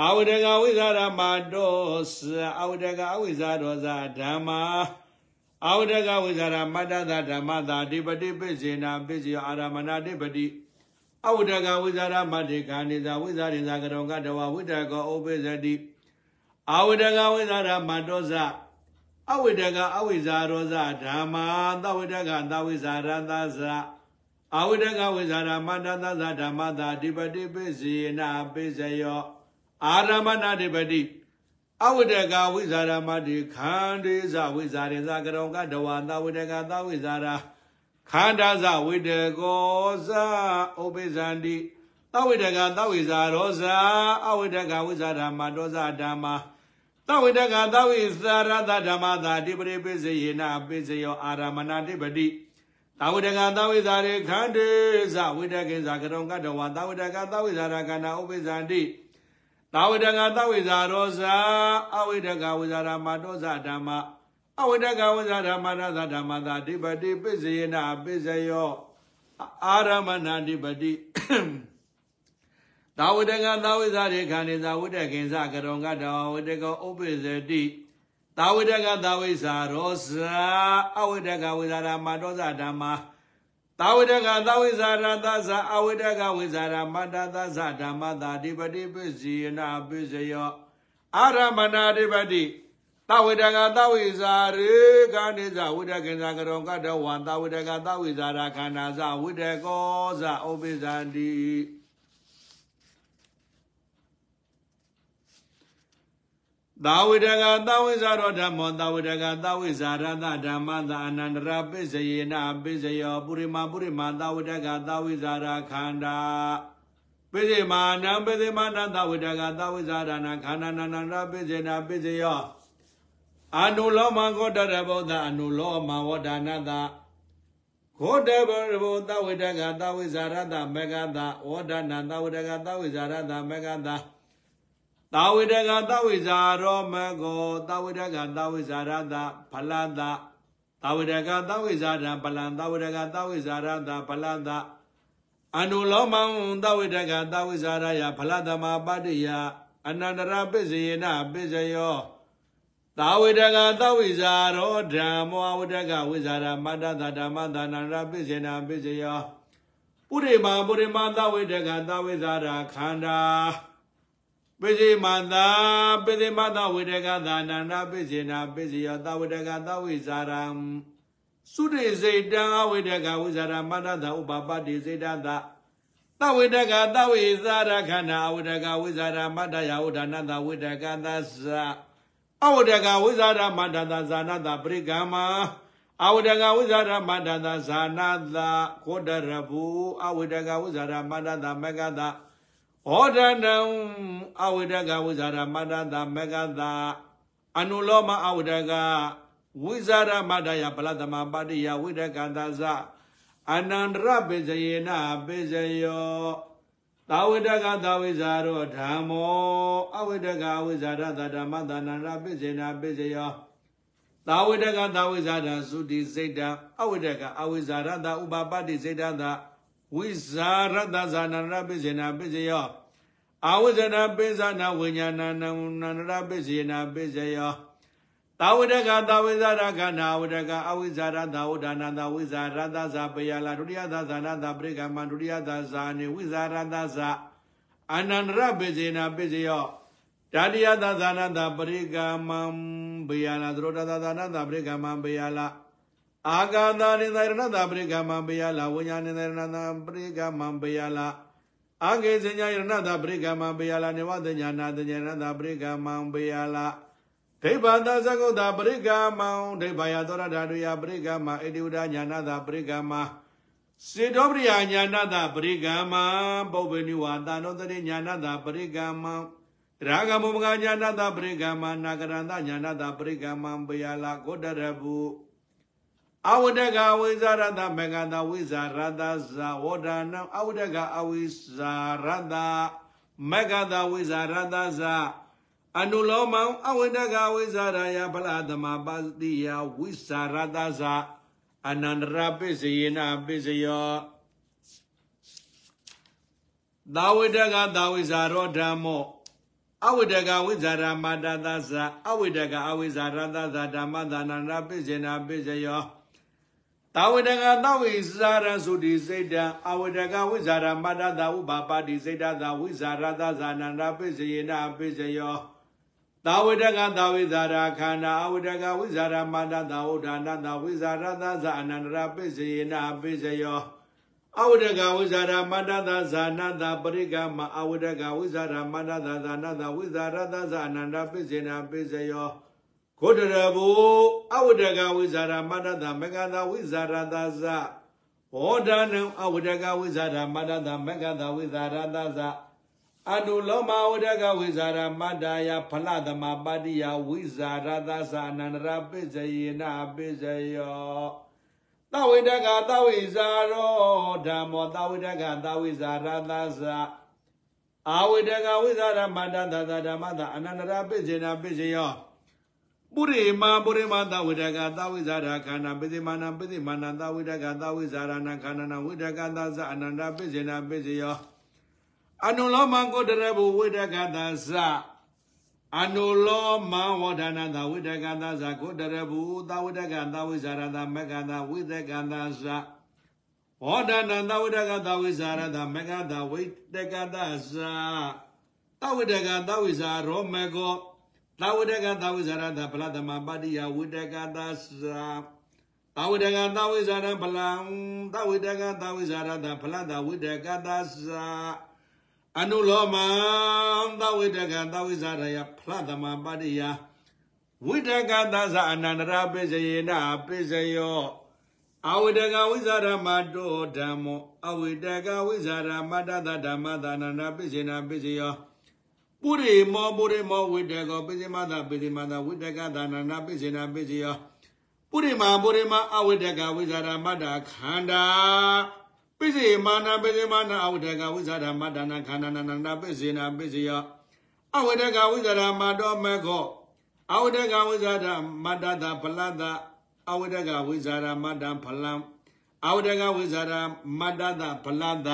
အဝိတကဝိဇာရမတောဇာအဝိတကအဝိဇာရောဇာဓမ္မာအဝိတကဝိဇာရမတ္တသဓမ္မတာအဓိပတိပိစေနာပိစယောအာရမနာတိပတိအဝိတကဝိဇာရမတေကနေဇာဝိဇာရင်ဇာကရုံကတဝဝိတကောဥပေဇတိအဝိတကဝိဇာရမတောဇ အဝိတကအဝိဇာရောဇဓမ္မာသဝိတကသဝိဇာရသဇအဝိတကဝိဇာရမတ္တသဇဓမ္မသာအဓိပတိပိစေနာပိစယောအာရမဏဓိပတိအဝိတကဝိဇာရမတိခန္ဒီဇဝိဇာရင်ဇကရုံကတဝသဝိတကသဝိဇာရခန္ဓာဇဝိတကောဇဥပိဇန္တိသဝိတကသဝိဇာရောဇအဝိတကဝိဇာရမတောဇဓမ္မာ သဝိတကသဝိသရတဓမ္မသာတိပရိပိစေယနာပိစယောအာရမဏတိပတိသဝိတကသဝိဇာရေခန္တေဇဝိတကေဇကရုံကတဝသဝိတကသဝိဇာရကနာဥပိဇန္တိသဝိတကသဝိဇာရောဇအဝိတကဝိဇာရမတောဇဓမ္မအဝိတကဝိဇာရမတသဓမ္မသာတိပတိပိစေယနာပိစယောအာရမဏတိပတိ သာဝတကသာဝိဇာရေခန္ဒီသာဝတကင်္စကရုံကတဝဝတကောဥပိစတိသာဝတကသာဝိဇာရောဇအဝတကဝိဇာရမတောဇဓမ္မာသာဝတကသာဝိဇာရသဇအဝတကဝိဇာရမတသဇဓမ္မသာဓိပတိပစ္စယနာပစ္စယောအာရမဏဓိပတိသဝတကသဝိဇာရေခန္ဒီဇဝိတကင်္စကရုံကတဝသဝတကသဝိဇာရခန္ဓာဇဝိတကောဇဥပိဇန္တိ သာဝိတကသဝိဇာရောဓမ္မောသာဝိတကသဝိဇာရသဓမ္မသာအနန္တရပိစယေနပိစယောပုရိမာပုရိမာသာဝိတကသဝိဇာရခန္ဓာပိစိမာနံပိစိမာနသဝိတကသဝိဇာရဏခန္ဓာနန္တရပိစေနပိစယောအနုလောမဂောတရဘောဓအနုလောမဝဒနာတဂောတဘောဘောသဝိတကသဝိဇာရတမေဃတဝဒနာသဝိတကသဝိဇာရတမေဃတ သာဝိတကသဝိဇာရောမကောသာဝိတကသဝိဇာရတဖလတသာဝိတကသဝိဇာရပလံသာဝိတကသဝိဇာရတဖလတအနုလောမံသဝိတကသဝိဇာရယဖလတမပတ္တိယအနန္တရပစ္စယေနပစ္စယောသာဝိတကသဝိဇာရောဓမ္မောဝိတကဝိဇာရမတ္တသဓမ္မသနန္တရပစ္စေနာပစ္စယောပုရိမာပုရိမာသဝိတကသဝိဇာရခန္ဓာ ပိစိမသာပိစိမသာဝိတကသာနန္ဒပိစိနာပိစိယောသဝိတကသဝိဇာရံ သုတိစေတံအဝိတကဝိဇာရမန္တတဥပပတိစေတသတဝိတကတဝိဇာရခန္ဓာအဝိတကဝိဇာရမတ္တယဝဒနာတဝိတကသသအဝိတကဝိဇာရမတ္တသဇာနာတပရိကမအဝိတကဝိဇာရမတ္တသဇာနာတခောတရဘူအဝိတကဝိဇာရမတ္တသမကတ ဟောဒနံအဝိတကဝိဇာရမတ္တသမကတအနုလောမအဝိတကဝိဇာရမတ္တယပလတမပါတိယဝိတကသဇအနန္တရပိစယေနပိစယောသာဝိတကသာဝိဇာရောဓမ္မောအဝိတကဝိဇာရသဓမ္မသနန္တရပိစေနာပိစယောသာဝိတကသာဝိဇာရသုတိစိတ်တံအဝိတကအဝိဇာရတဥပပတ္တိစိတ်တံ ဝိဇာရတဇာနန္တရပိစေနာပိစယောအဝိဇ္ဇနာပိဇာနာဝိညာဏနန္တရပိစေနာပိစယောသာဝတကသာဝိဇာရခန္ဓာဝတကအဝိဇာရသာဝဒနာသာဝိဇာရသဇာပယလာဒုတိယသာဇာနာသာပရိကမဒုတိယသာဇာနေဝိဇာရသဇာအနန္တရပိစေနာပိစယောတတိယသာဇာနာသာပရိကမံပယလာသရောတသာဇာနာသာပရိကမံပယလာ အာဂာသာနိသရဏသာပရိကမံပယလာဝိညာဏိသရဏသာပရိကမံပယလာအာဂေစညာယရဏသာပရိကမံပယလာနေဝတညာနာတညာနာသာပရိကမံပယလာဒိဗ္ဗာသသကုတ္တပရိကမံဒိဗ္ဗာယသောရဓာတုယပရိကမဣတိဝဒညာနာတာပရိကမစေတောပရိယညာနာတာပရိကမပုပ္ပနိဝါတာနောတရိညာနာတာပရိကမရာဂမောမဂညာနာတာပရိကမနာကရန္တညာနာတာပရိကမပယလာကိုတရပု အဝဒကဝိဇာရတမေကတာဝိဇာရတဇာဝဒနာအဝဒကအဝိဇာရတမေကတာဝိဇာရတဇာအနုလောမံအဝိဒကဝိဇာရယဖလာသမပါတိယဝိဇာရတဇာအနန္တရပိစယေနပိစယောသာဝိဒကသာဝိဇာရောဓမ္မောအဝိဒကဝိဇာရမတသသအဝိဒကအဝိဇာရတသဓမ္မသနန္တပိစေနာပိစယော သာဝိဒကသဝိဇာရသုတိစိတ်တံအဝိဒကဝိဇာရမတသဥပပါတိစိတ်တသဝိဇာရတသနန္တပိစေနာပိစယောသာဝိတကသာဝိဇာရာခန္ဓာအဝိတကဝိဇာရမန္တသာဝုဒ္ဓနာသာဝိဇာရသဇအနန္တရပိစေနာပိစယောအဝိတကဝိဇာရမန္တသာဇာနသာပရိကမအဝိတကဝိဇာရမန္တသာဇာနသာဝိဇာရသဇအနန္တပိစေနာပိစယော ဂုတရဘူအဝိတကဝိဇာရမန္တသာမကသာဝိဇာရသဇဟောဒနံအဝိတကဝိဇာရမန္တသာမကသာဝိဇာရသဇအတုလောမဝဒကဝိဇာရမတ္တယဖလသမပါတိယဝိဇာရသသအနန္တရပိစယေနပိစယောသဝိတကသဝိဇာရောဓမ္မောသဝိတကသဝိဇာရသသအာဝိတကဝိဇာရမတ္တသသဓမ္မသအနန္တရပိစေနပိစယော ပုရိမာပုရိမာသဝိတကသဝိဇာရခန္ဓာပိစိမာနပိစိမာနသဝိတကသဝိဇာရဏခန္ဓာဝိတကသသအနန္တပိစေနပိစယောအနုလောမကိုတရဘဝိတကသသအနုလောမဝဒနာသဝိတကသသကိုတရဘသဝိတကသဝိဇာရသမကသဝိတကသသဝဒနာသဝိတကသဝိဇာရသမကသဝိတကသသသဝိတကသဝိဇာရောမကော သဝိတကသဝိဇာရသပလသမပါတိယဝိတကသသသဝိတကသဝိဇာရပလံသဝိတကသဝိဇာရသပလတဝိတကသသအနုလောမံသဝိတကသဝိဇာရယဖလသမပါတိယဝိတကသဇအနန္တရာပိစယေနပိစယောအဝိတကဝိဇာရမတောဓမ္မောအဝိတကဝိဇာရမတတဓမ္မသနန္ဒပိစေနာပိစယော ပုရိမောပုရိမောဝိတကောပိစိမသပိစိမသဝိတကသနန္ဒပိစေနာပိစယောပုရိမာပုရိမာအဝိတကဝိဇာရမတခန္ဓာပိစေမာနာပိစေမာနာအဝိဒကဝိဇာရမတနာခန္ဓာနာနာပိစေနာပိစေယအဝိဒကဝိဇာရမတောမေခောအဝိဒကဝိဇာရမတတဖလတအဝိဒကဝိဇာရမတဖလံအဝိဒကဝိဇာရမတတဖလတ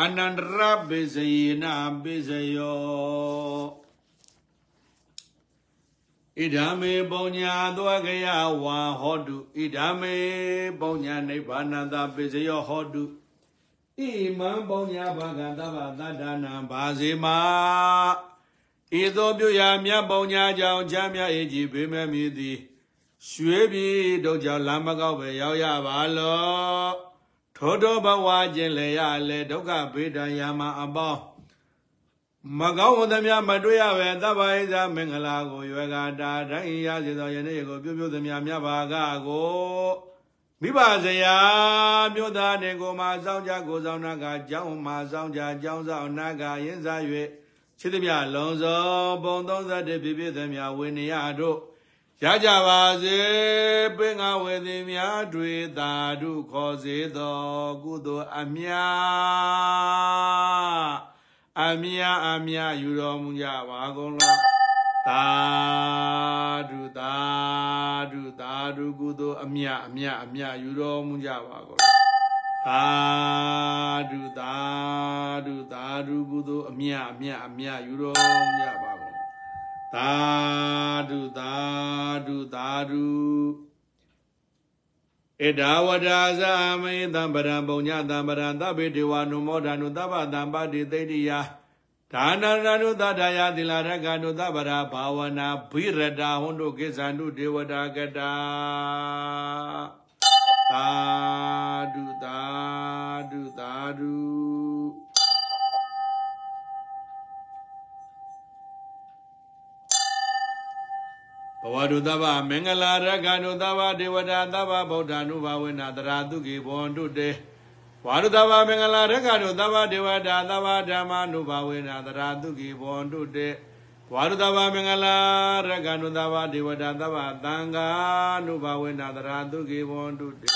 အနန္တရပိစေနာပိစေယောဣဒာမေပုံညာသောကယဝါဟောတုဣဒာမေပုံညာနိဗ္ဗာနတပိစယောဟောတုဣမံပုံညာဘာဂတဗ္ဗသတ္တနာဘာစေမာဤသို့ပြုရာမြတ်ပုံညာကြောင့်ချမ်းမြတ်၏ကြည်ပေမဲ့မည်သည်ရွှေပြည်တို့ကြောင့်လမ်းမကောက်ပဲရောက်ရပါလော ထိုတော်ဘဝခြင်းလေရလေဒုက္ခဘေဒံယာမအပေါင်းမကောင်းဝတ္တမြမတွေ့ရပဲသဗ္ဗဣဇာမင်္ဂလာကိုရွယ်ကာတာတိုင်းရစေသောယနေ့ကို ပြုပြုသမျှမြတ်ပါကကိုမိဘဇရာမြို့သားနေကိုမှာစောင်းကြကိုစောင်းနာကကျောင်းမှာစောင်းကြကျောင်းဆောင်နာကရင်းစား၍ချစ်သမျှလုံးစုံပုံ31ပြည့်ပြည့်သမျှဝိနည်းတို့ ရကြပါစေပင်ငါဝေသည်များတွေသာဓုခေါ်စေသောကုသိုလ်အမြအမြအမြယူတော်မူကြပါကုန်လောသာဓုသာဓုသာဓုကုသိုလ်အမြအမြအမြယူတော်မူကြပါကုန်လောသာဓုသာဓုသာဓုကုသိုလ်အမြအမြအမြယူတော်မူကြပါကုန်လော သာဓုသာဓုသာဓုဧဒါဝဒါဇာမေတံပရံပုံညတံပရံသဗ္ဗေဒေဝနုမောဒာနုသဗ္ဗတံပတိသိတ္တိယဒါနရဏုသတ္တယသီလရကနုသဗ္ဗရာဘာဝနာဘိရတာဟွန်တုကိစ္ဆန္တုဒေဝတာကတာသာဓုသာဓုသာဓု ဝတုသဗ္ဗမင်္ဂလာရကနုသဗ္ဗဒေဝတာသဗ္ဗဗုဒ္ဓ ानु ဘာဝေနတရာတုကေဘောန္တုတေဝါရုသဗ္ဗမင်္ဂလာရကနုသဗ္ဗဒေဝတာသဗ္ဗဓမ္မာနုဘာဝေနတရာတုကေဘောန္တုတေဝါရုသဗ္ဗမင်္ဂလာရကနုသဗ္ဗဒေဝတာသဗ္ဗသံဃာနုဘာဝေနတရာတုကေဘောန္တုတေ